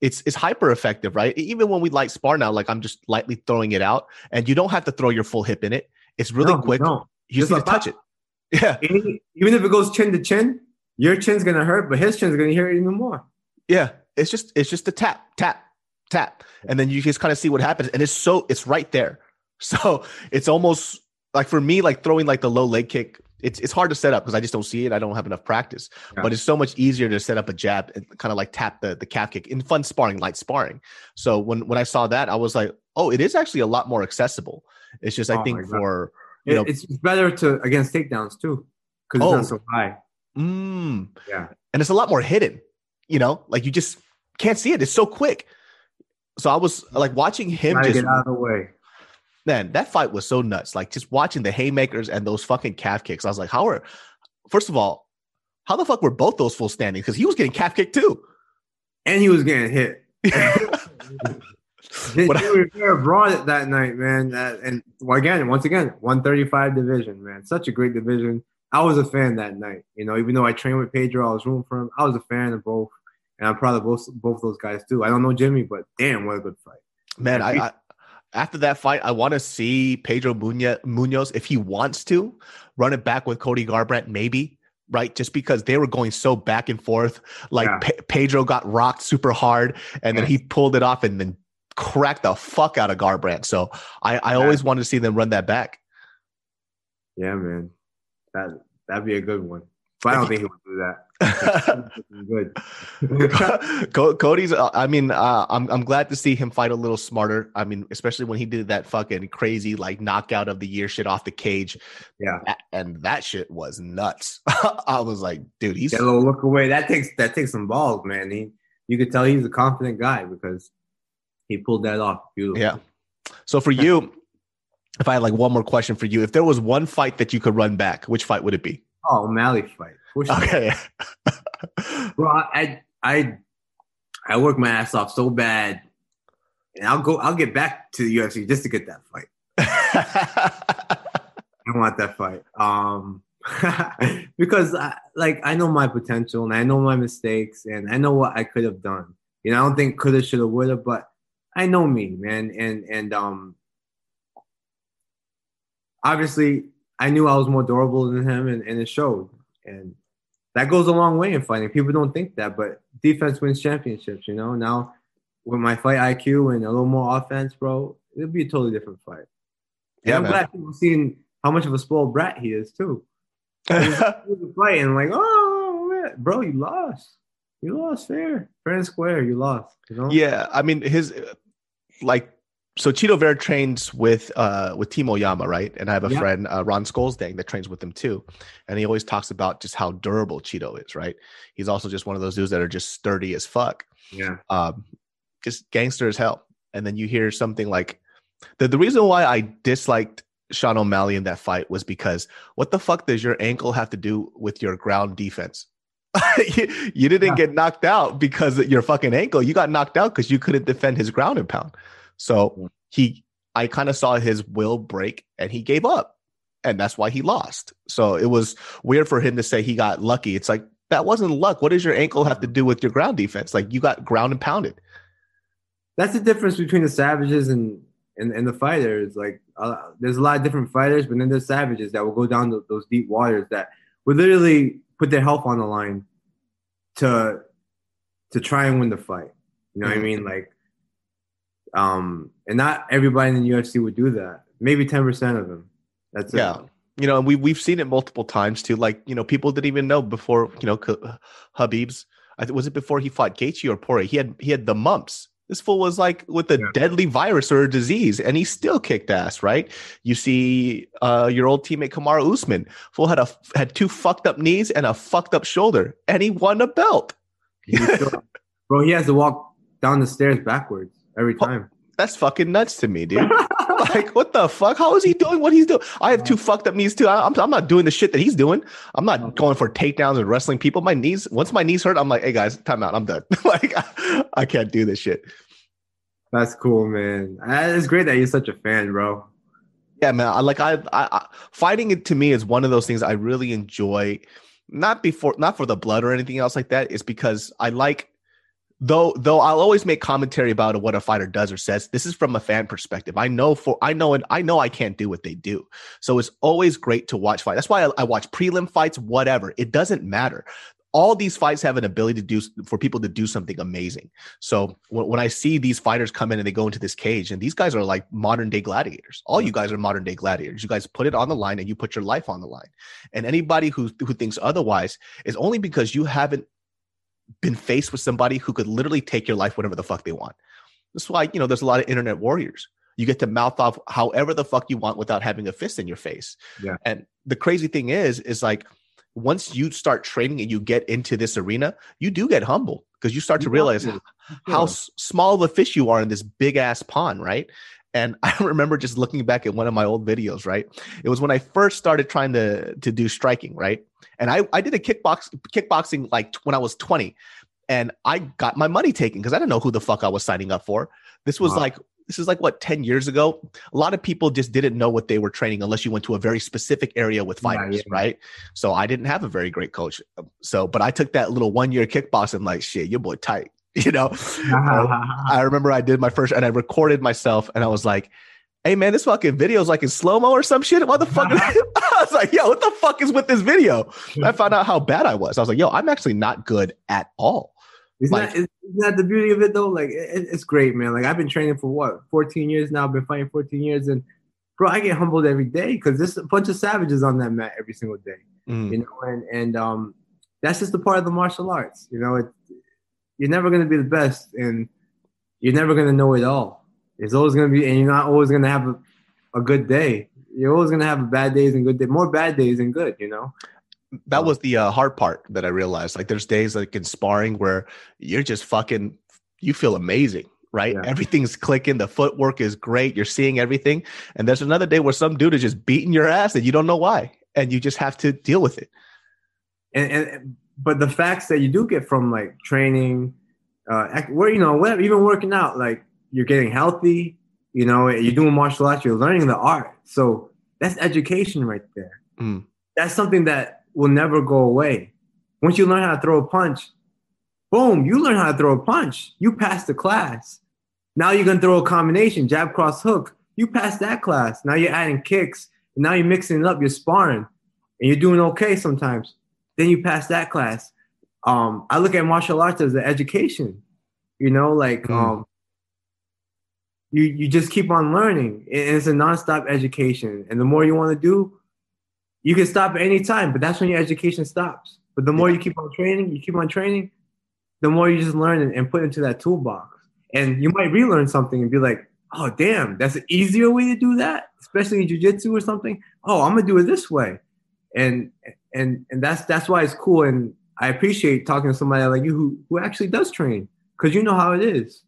it's it's hyper effective, right? Even when we light spar now, like I'm just lightly throwing it out, and you don't have to throw your full hip in it. It's really No, quick. no. You just Just need to touch it. Yeah, Even even if it goes chin to chin, your chin's gonna hurt, but his chin's gonna hurt even more. yeah. It's just it's just a tap, tap, tap, and then you just kind of see what happens, and it's so it's right there. So it's almost like for me, like throwing like the low leg kick. It's it's hard to set up because I just don't see it. I don't have enough practice. Yeah. But it's so much easier to set up a jab and kind of like tap the the calf kick in fun sparring, light sparring. So when when I saw that, I was like, oh, it is actually a lot more accessible. It's just I Oh think for It- you know, it's better to against takedowns too, because Oh. it's not so high. mm, Yeah. and it's a lot more hidden. You know, like you just can't see it. It's so quick. So I was like watching him just get out of the way. man, that fight was so nuts. Like just watching the haymakers and those fucking calf kicks. I was like, how are first of all, how the fuck were both those full standing? Because he was getting calf kicked too. And he was getting hit. Jimmy What I- Rivera brought it that night, man. Uh, and well, again, once again, 135 division, man. Such a great division. I was a fan that night. You know, even though I trained with Pedro, I was rooting for him. I was a fan of both, and I'm proud of both both those guys too. I don't know Jimmy, but damn, what a good fight. Man, I, I after that fight, I want to see Pedro Munhoz, if he wants to run it back with Cody Garbrandt, maybe. Right, just because they were going so back and forth, like Yeah. Pe- Pedro got rocked super hard, and then he pulled it off and then cracked the fuck out of Garbrandt. So I, I Yeah. always wanted to see them run that back. Yeah, man. That that'd be a good one. But I don't think he would do that. Good. Cody's. Uh, I mean, uh, I'm I'm glad to see him fight a little smarter. I mean, especially when he did that fucking crazy like knockout of the year shit off the cage. Yeah, and that shit was nuts. I was like, dude, he's a little look away. That takes that takes some balls, man. He you could tell he's a confident guy because he pulled that off. Beautiful. Yeah. So for you, if I had like one more question for you, if there was one fight that you could run back, which fight would it be? Oh, O'Malley fight. Okay. Bro, I I I work my ass off so bad, and I'll go. I'll get back to the UFC just to get that fight. I want that fight. Um, because I, like I know my potential and I know my mistakes and I know what I could have done. You know, I don't think coulda, shoulda, woulda, but I know me, man, and and um, obviously I knew I was more durable than him, and, and it showed. And that goes a long way in fighting. People don't think that, but defense wins championships. You know, now with my fight IQ and a little more offense, bro, it'll be a totally different fight. And Yeah, I'm man. glad people seeing how much of a spoiled brat he is too. the fight and like, oh man, bro, you lost. You lost fair, fair and square. You lost. You know. yeah, I mean his like so Chito Vera trains with uh with Team Oyama, right? And I have a Yeah. friend, uh, Ron Skolsdang, that trains with him too. And he always talks about just how durable Cheeto is, right? He's also just one of those dudes that are just sturdy as fuck. Yeah. um, just gangster as hell. And then you hear something like the the reason why I disliked Sean O'Malley in that fight was because what the fuck does your ankle have to do with your ground defense? you, you didn't Yeah. get knocked out because of your fucking ankle. You got knocked out because you couldn't defend his ground and pound. So he, I kind of saw his will break and he gave up, and that's why he lost. So it was weird for him to say he got lucky. It's like that wasn't luck. What does your ankle have to do with your ground defense? Like you got ground and pounded. That's the difference between the savages and and, and the fighters. Like, uh, there's a lot of different fighters, but then there's savages that will go down to those deep waters that would literally put their health on the line to to try and win the fight. You know what I Mhm. mean? Like, um, and not everybody in the UFC would do that. Maybe ten percent of them. That's it. Yeah. You know, and we we've seen it multiple times too. Like, you know, people didn't even know before, you know, Khabib's. Was it before he fought Gaethje or Poirier? He had he had the mumps. This fool was like with a Yeah. deadly virus or a disease, and he still kicked ass. Right? You see, uh, your old teammate Kamaru Usman, fool had a had two fucked up knees and a fucked up shoulder, and he won a belt. Still- bro, he has to walk down the stairs backwards every time. That's fucking nuts to me, dude. like, what the fuck? How is he doing what he's doing? I have two fucked up knees too. I- I'm, I'm not doing the shit that he's doing. I'm not going for takedowns and wrestling people. My knees, once my knees hurt, I'm like, hey guys, time out. I'm done. like, I, I can't do this shit. That's cool, man. It's great that you're such a fan, bro. Yeah, man. I like, I, I, I fighting it to me is one of those things I really enjoy. Not before, not for the blood or anything else like that. It's because I like though though I'll always make commentary about what a fighter does or says. This is from a fan perspective. I know for I know and I know I can't do what they do. So it's always great to watch fight. That's why I, I watch prelim fights, whatever. It doesn't matter. All these fights have an ability to do for people to do something amazing. So when, when I see these fighters come in and they go into this cage, and these guys are like modern day gladiators. All you mm-hmm. guys are modern day gladiators. You guys put it on the line and you put your life on the line. And anybody who who thinks otherwise is only because you haven't been faced with somebody who could literally take your life whatever the fuck they want. That's why, you know, there's a lot of internet warriors. You get to mouth off however the fuck you want without having a fist in your face. Yeah. And the crazy thing is, is like once you start training and you get into this arena, you do get humble because you start to realize how Yeah. s- small of a fish you are in this big ass pond, right? And I remember just looking back at one of my old videos, right? It was when I first started trying to to do striking, right? And I I did a kickbox kickboxing like when I was 20 and I got my money taken because I didn't know who the fuck I was signing up for. This was Wow. like this is like what 10 years ago. A lot of people just didn't know what they were training unless you went to a very specific area with fighters, yeah. right? So I didn't have a very great coach. Um, so, but I took that little one year kickboxing like shit, your boy tight, you know. I remember I did my first and I recorded myself and I was like, hey man, this fucking video is like in slow mo or some shit. What the fuck? was like, yo, what the fuck is with this video? I found out how bad I was. I was like, yo, I'm actually not good at all. Isn't, Like- that, isn't that the beauty of it though? Like it, it's great, man. Like I've been training for what, 14 years now. I've been fighting 14 years, and bro, I get humbled every day because there's a bunch of savages on that mat every single day. Mm. You know, and and um, that's just a part of the martial arts. You know, it, you're never gonna be the best, and you're never gonna know it all. It's always gonna be, and you're not always gonna have a, a good day. You're always gonna have bad days and good days, more bad days than good. You know. that was the uh, hard part that I realized. Like, there's days like in sparring where you're just fucking, you feel amazing, right? Yeah. Everything's clicking, the footwork is great, you're seeing everything. And there's another day where some dude is just beating your ass and you don't know why, and you just have to deal with it. and, and but the facts that you do get from like training, uh, where you know, whatever, even working out, like you're getting healthy, you know, you're doing martial arts, you're learning the art. So that's education right there. Mm. That's something that will never go away. Once you learn how to throw a punch, boom, you learn how to throw a punch. You pass the class. Now you're gonna throw a combination, jab, cross, hook. You pass that class. Now you're adding kicks. And now you're mixing it up. You're sparring, and you're doing okay sometimes. Then you pass that class. Um, I look at martial arts as an education. You know, like Mm. um, you you just keep on learning, and it's a nonstop education. And the more you want to do, you can stop at any time, but that's when your education stops. But the more you keep on training, you keep on training, the more you just learn and, and put into that toolbox. And you might relearn something and be like, oh damn, that's an easier way to do that, especially in jujitsu or something. Oh, I'm gonna do it this way. And and and that's that's why it's cool. And I appreciate talking to somebody like you who who actually does train because you know how it is.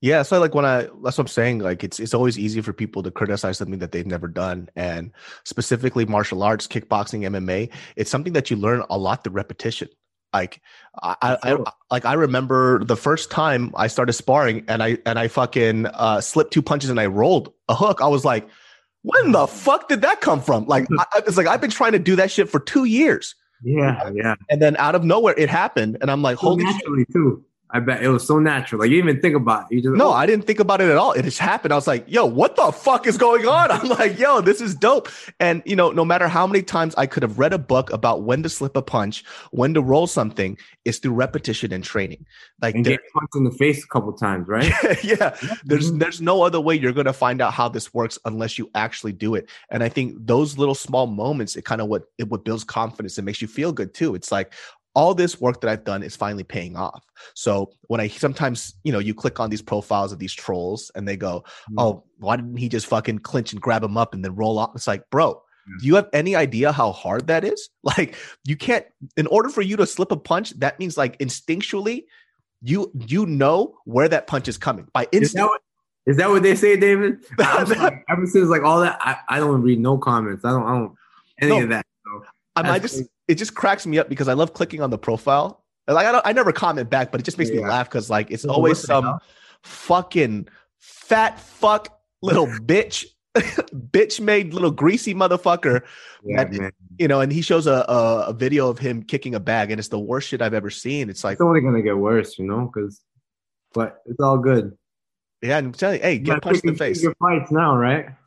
Yeah, so like when I that's what I'm saying. Like it's it's always easy for people to criticize something that they've never done, and specifically martial arts, kickboxing, MMA. It's something that you learn a lot through repetition. Like I, I, like I remember the first time I started sparring, and I and I fucking uh, slipped two punches and I rolled a hook. I was like, when the fuck did that come from? Like I, it's like I've been trying to do that shit for two years, Yeah, yeah. and then out of nowhere it happened, and I'm like, So holy shit. too. I bet it was so natural. Like you didn't even think about it. You just No, oh, I didn't think about it at all. It just happened. I was like, yo, what the fuck is going on? I'm like, yo, this is dope. And, you know, no matter how many times I could have read a book about when to slip a punch, when to roll something, it's through repetition and training. Like, and get punched in the face a couple times, right? yeah, there's Mhm. there's no other way you're going to find out how this works unless you actually do it. And I think those little small moments, it kind of what it what builds confidence and makes you feel good too. It's like all this work that I've done is finally paying off. So when I sometimes, you know, you click on these profiles of these trolls and they go, Mhm. "Oh, why didn't he just fucking clinch and grab him up and then roll off?" It's like, bro, do you have any idea how hard that is? Like, you can't. In order for you to slip a punch, that means like instinctually, you you know where that punch is coming by Is that, instinct. what, is that what they say, David? Ever since like all that, I, I don't read no comments. I don't, I don't any No. of that. So I, mean, I just it just cracks me up because I love clicking on the profile. Like I don't, I never comment back, but it just makes me laugh because like it's Well, always some fucking fat fuck little bitch, bitch made little greasy motherfucker, yeah, you know. And he shows a, a a video of him kicking a bag, and it's the worst shit I've ever seen. It's like, It's only gonna get worse, you know, because but it's all good. yeah, I'm telling you, hey, get punched in the face. Your fights now, right?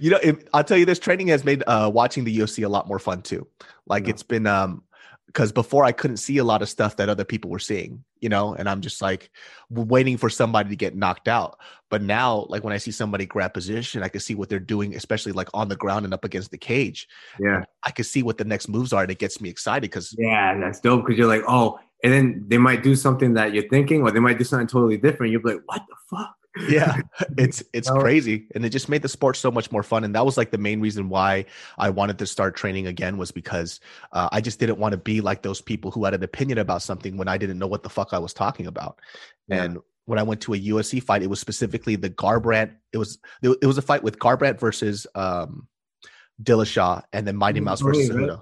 you know, if, I'll tell you this training has made uh, watching the UFC a lot more fun too. Like Yeah. it's been um because before I couldn't see a lot of stuff that other people were seeing, you know, and I'm just like waiting for somebody to get knocked out. But now, like when I see somebody grab position, I can see what they're doing, especially like on the ground and up against the cage. Yeah, I can see what the next moves are, and it gets me excited because yeah, that's dope. Because you're like, oh, and then they might do something that you're thinking, or they might do something totally different. You'll be like, what the fuck? Yeah it's it's No. crazy and it just made the sport so much more fun and that was like the main reason why i wanted to start training again was because uh, i just didn't want to be like those people who had an opinion about something when i didn't know what the fuck i was talking about Yeah. and when i went to a ufc fight it was specifically the garbrandt it was it was a fight with garbrandt versus um dillashaw and then mighty mouse versus right?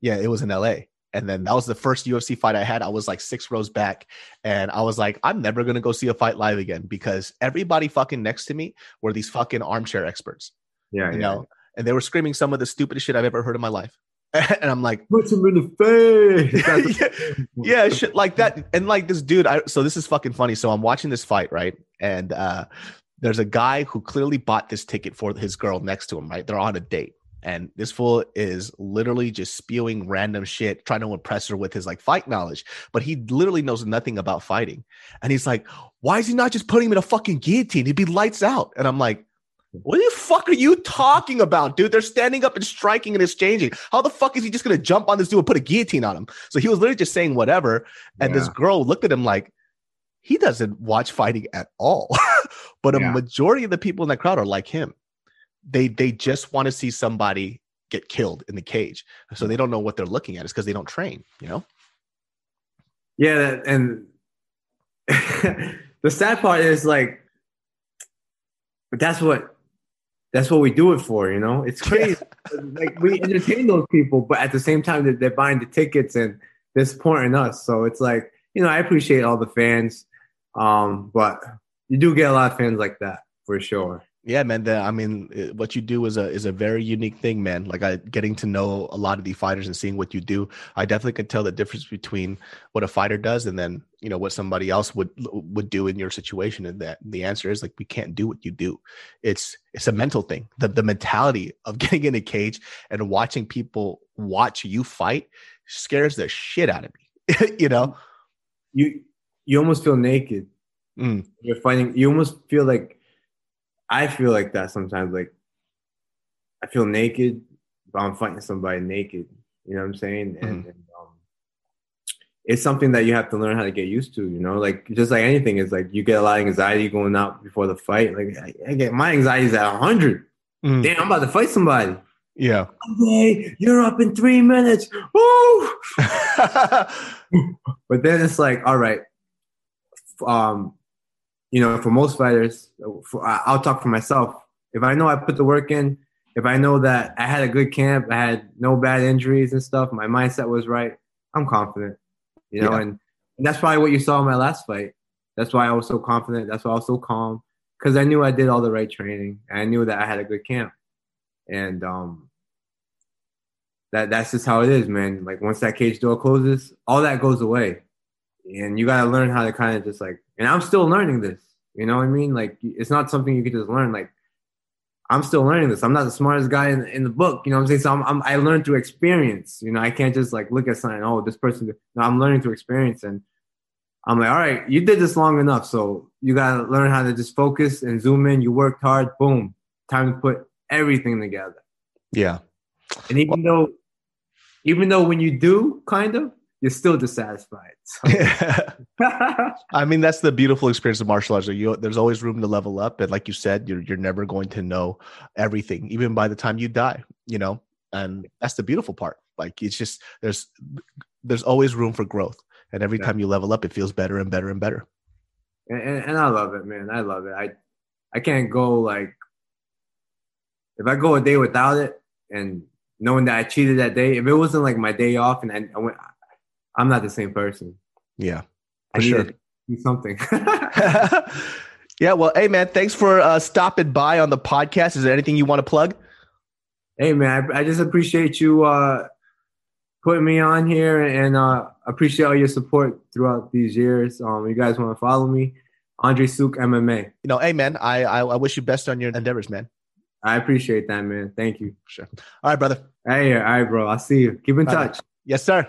Yeah it was in la and then that was the first UFC fight I had. I was like six rows back, and I was like, I'm never gonna go see a fight live again because everybody fucking next to me were these fucking armchair experts, Yeah, you yeah. know, and they were screaming some of the stupidest shit I've ever heard in my life. and I'm like, Put him in the face. Yeah, yeah, shit like that. And like this dude, I so this is fucking funny. So I'm watching this fight, right? And uh there's a guy who clearly bought this ticket for his girl next to him, right? They're on a date. And this fool is literally just spewing random shit, trying to impress her with his like fight knowledge. But he literally knows nothing about fighting. And he's like, why is he not just putting him in a fucking guillotine? He'd be lights out. And I'm like, What the fuck are you talking about, dude? They're standing up and striking and exchanging. How the fuck is he just gonna jump on this dude and put a guillotine on him? So he was literally just saying whatever. And yeah. this girl looked at him like, he doesn't watch fighting at all. but a yeah. majority of the people in that crowd are like him. They they just want to see somebody get killed in the cage. So they don't know what they're looking at. It's because they don't train, you know? Yeah, and the sad part is like that's what that's what we do it for, you know? It's crazy. like we entertain those people, but at the same time they're buying the tickets and they're supporting us. So it's like, you know, I appreciate all the fans. Um, but you do get a lot of fans like that for sure. Yeah, man. The, I mean, what you do is a is a very unique thing, man. Like I getting to know a lot of the fighters and seeing what you do. I definitely can tell the difference between what a fighter does and then you know what somebody else would would do in your situation. And that the answer is like we can't do what you do. It's it's a mental thing. The the mentality of getting in a cage and watching people watch you fight scares the shit out of me. you know, you you almost feel naked. Mm. You're fighting. You almost feel like I feel like that sometimes. Like I feel naked, but I'm fighting somebody naked. You know what I'm saying? Mm-hmm. And, and um, it's something that you have to learn how to get used to. You know, like just like anything, is like you get a lot of anxiety going out before the fight. Like I, I get my anxiety is at 100. Mm. Damn, I'm about to fight somebody. Yeah. Okay, you're up in three minutes. Woo! but then it's like, all right, um, you know, for most fighters, for, I'll talk for myself. If I know I put the work in, if I know that I had a good camp, I had no bad injuries and stuff, my mindset was right, I'm confident. You know, yeah. and, and that's probably what you saw in my last fight. That's why I was so confident. That's why I was so calm because I knew I did all the right training. I knew that I had a good camp, and um, that that's just how it is, man. Like once that cage door closes, all that goes away, and you got to learn how to kind of just like and I'm still learning this. You know what I mean? Like it's not something you can just learn. Like I'm still learning this. I'm not the smartest guy in, in the book. You know what I'm saying? So I'm, I'm, i learned through experience. You know, I can't just like look at something. Oh, this person. No, I'm learning through experience, and I'm like, all right, you did this long enough, so you gotta learn how to just focus and zoom in. You worked hard. Boom, time to put everything together. Yeah. And even well, though, even though when you do, kind of, you're still dissatisfied. So. I mean, that's the beautiful experience of martial arts. You, there's always room to level up, and like you said, you're you're never going to know everything, even by the time you die. You know, and that's the beautiful part. Like it's just there's there's always room for growth, and every yeah. time you level up, it feels better and better and better. And, and, and I love it, man. I love it. I I can't go like if I go a day without it, and knowing that I cheated that day, if it wasn't like my day off, and I, I went I'm not the same person. Yeah, I need sure. to do something. yeah, well, hey man, thanks for uh, stopping by on the podcast. Is there anything you want to plug? Hey man, I, I just appreciate you uh, putting me on here, and uh, appreciate all your support throughout these years. Um, you guys want to follow me, Andre Souk MMA. You know, hey man, I, I I wish you best on your endeavors, man. I appreciate that, man. Thank you. Sure. All right, brother. Hey, all right, bro. I'll see you. Keep in touch. Yes, sir.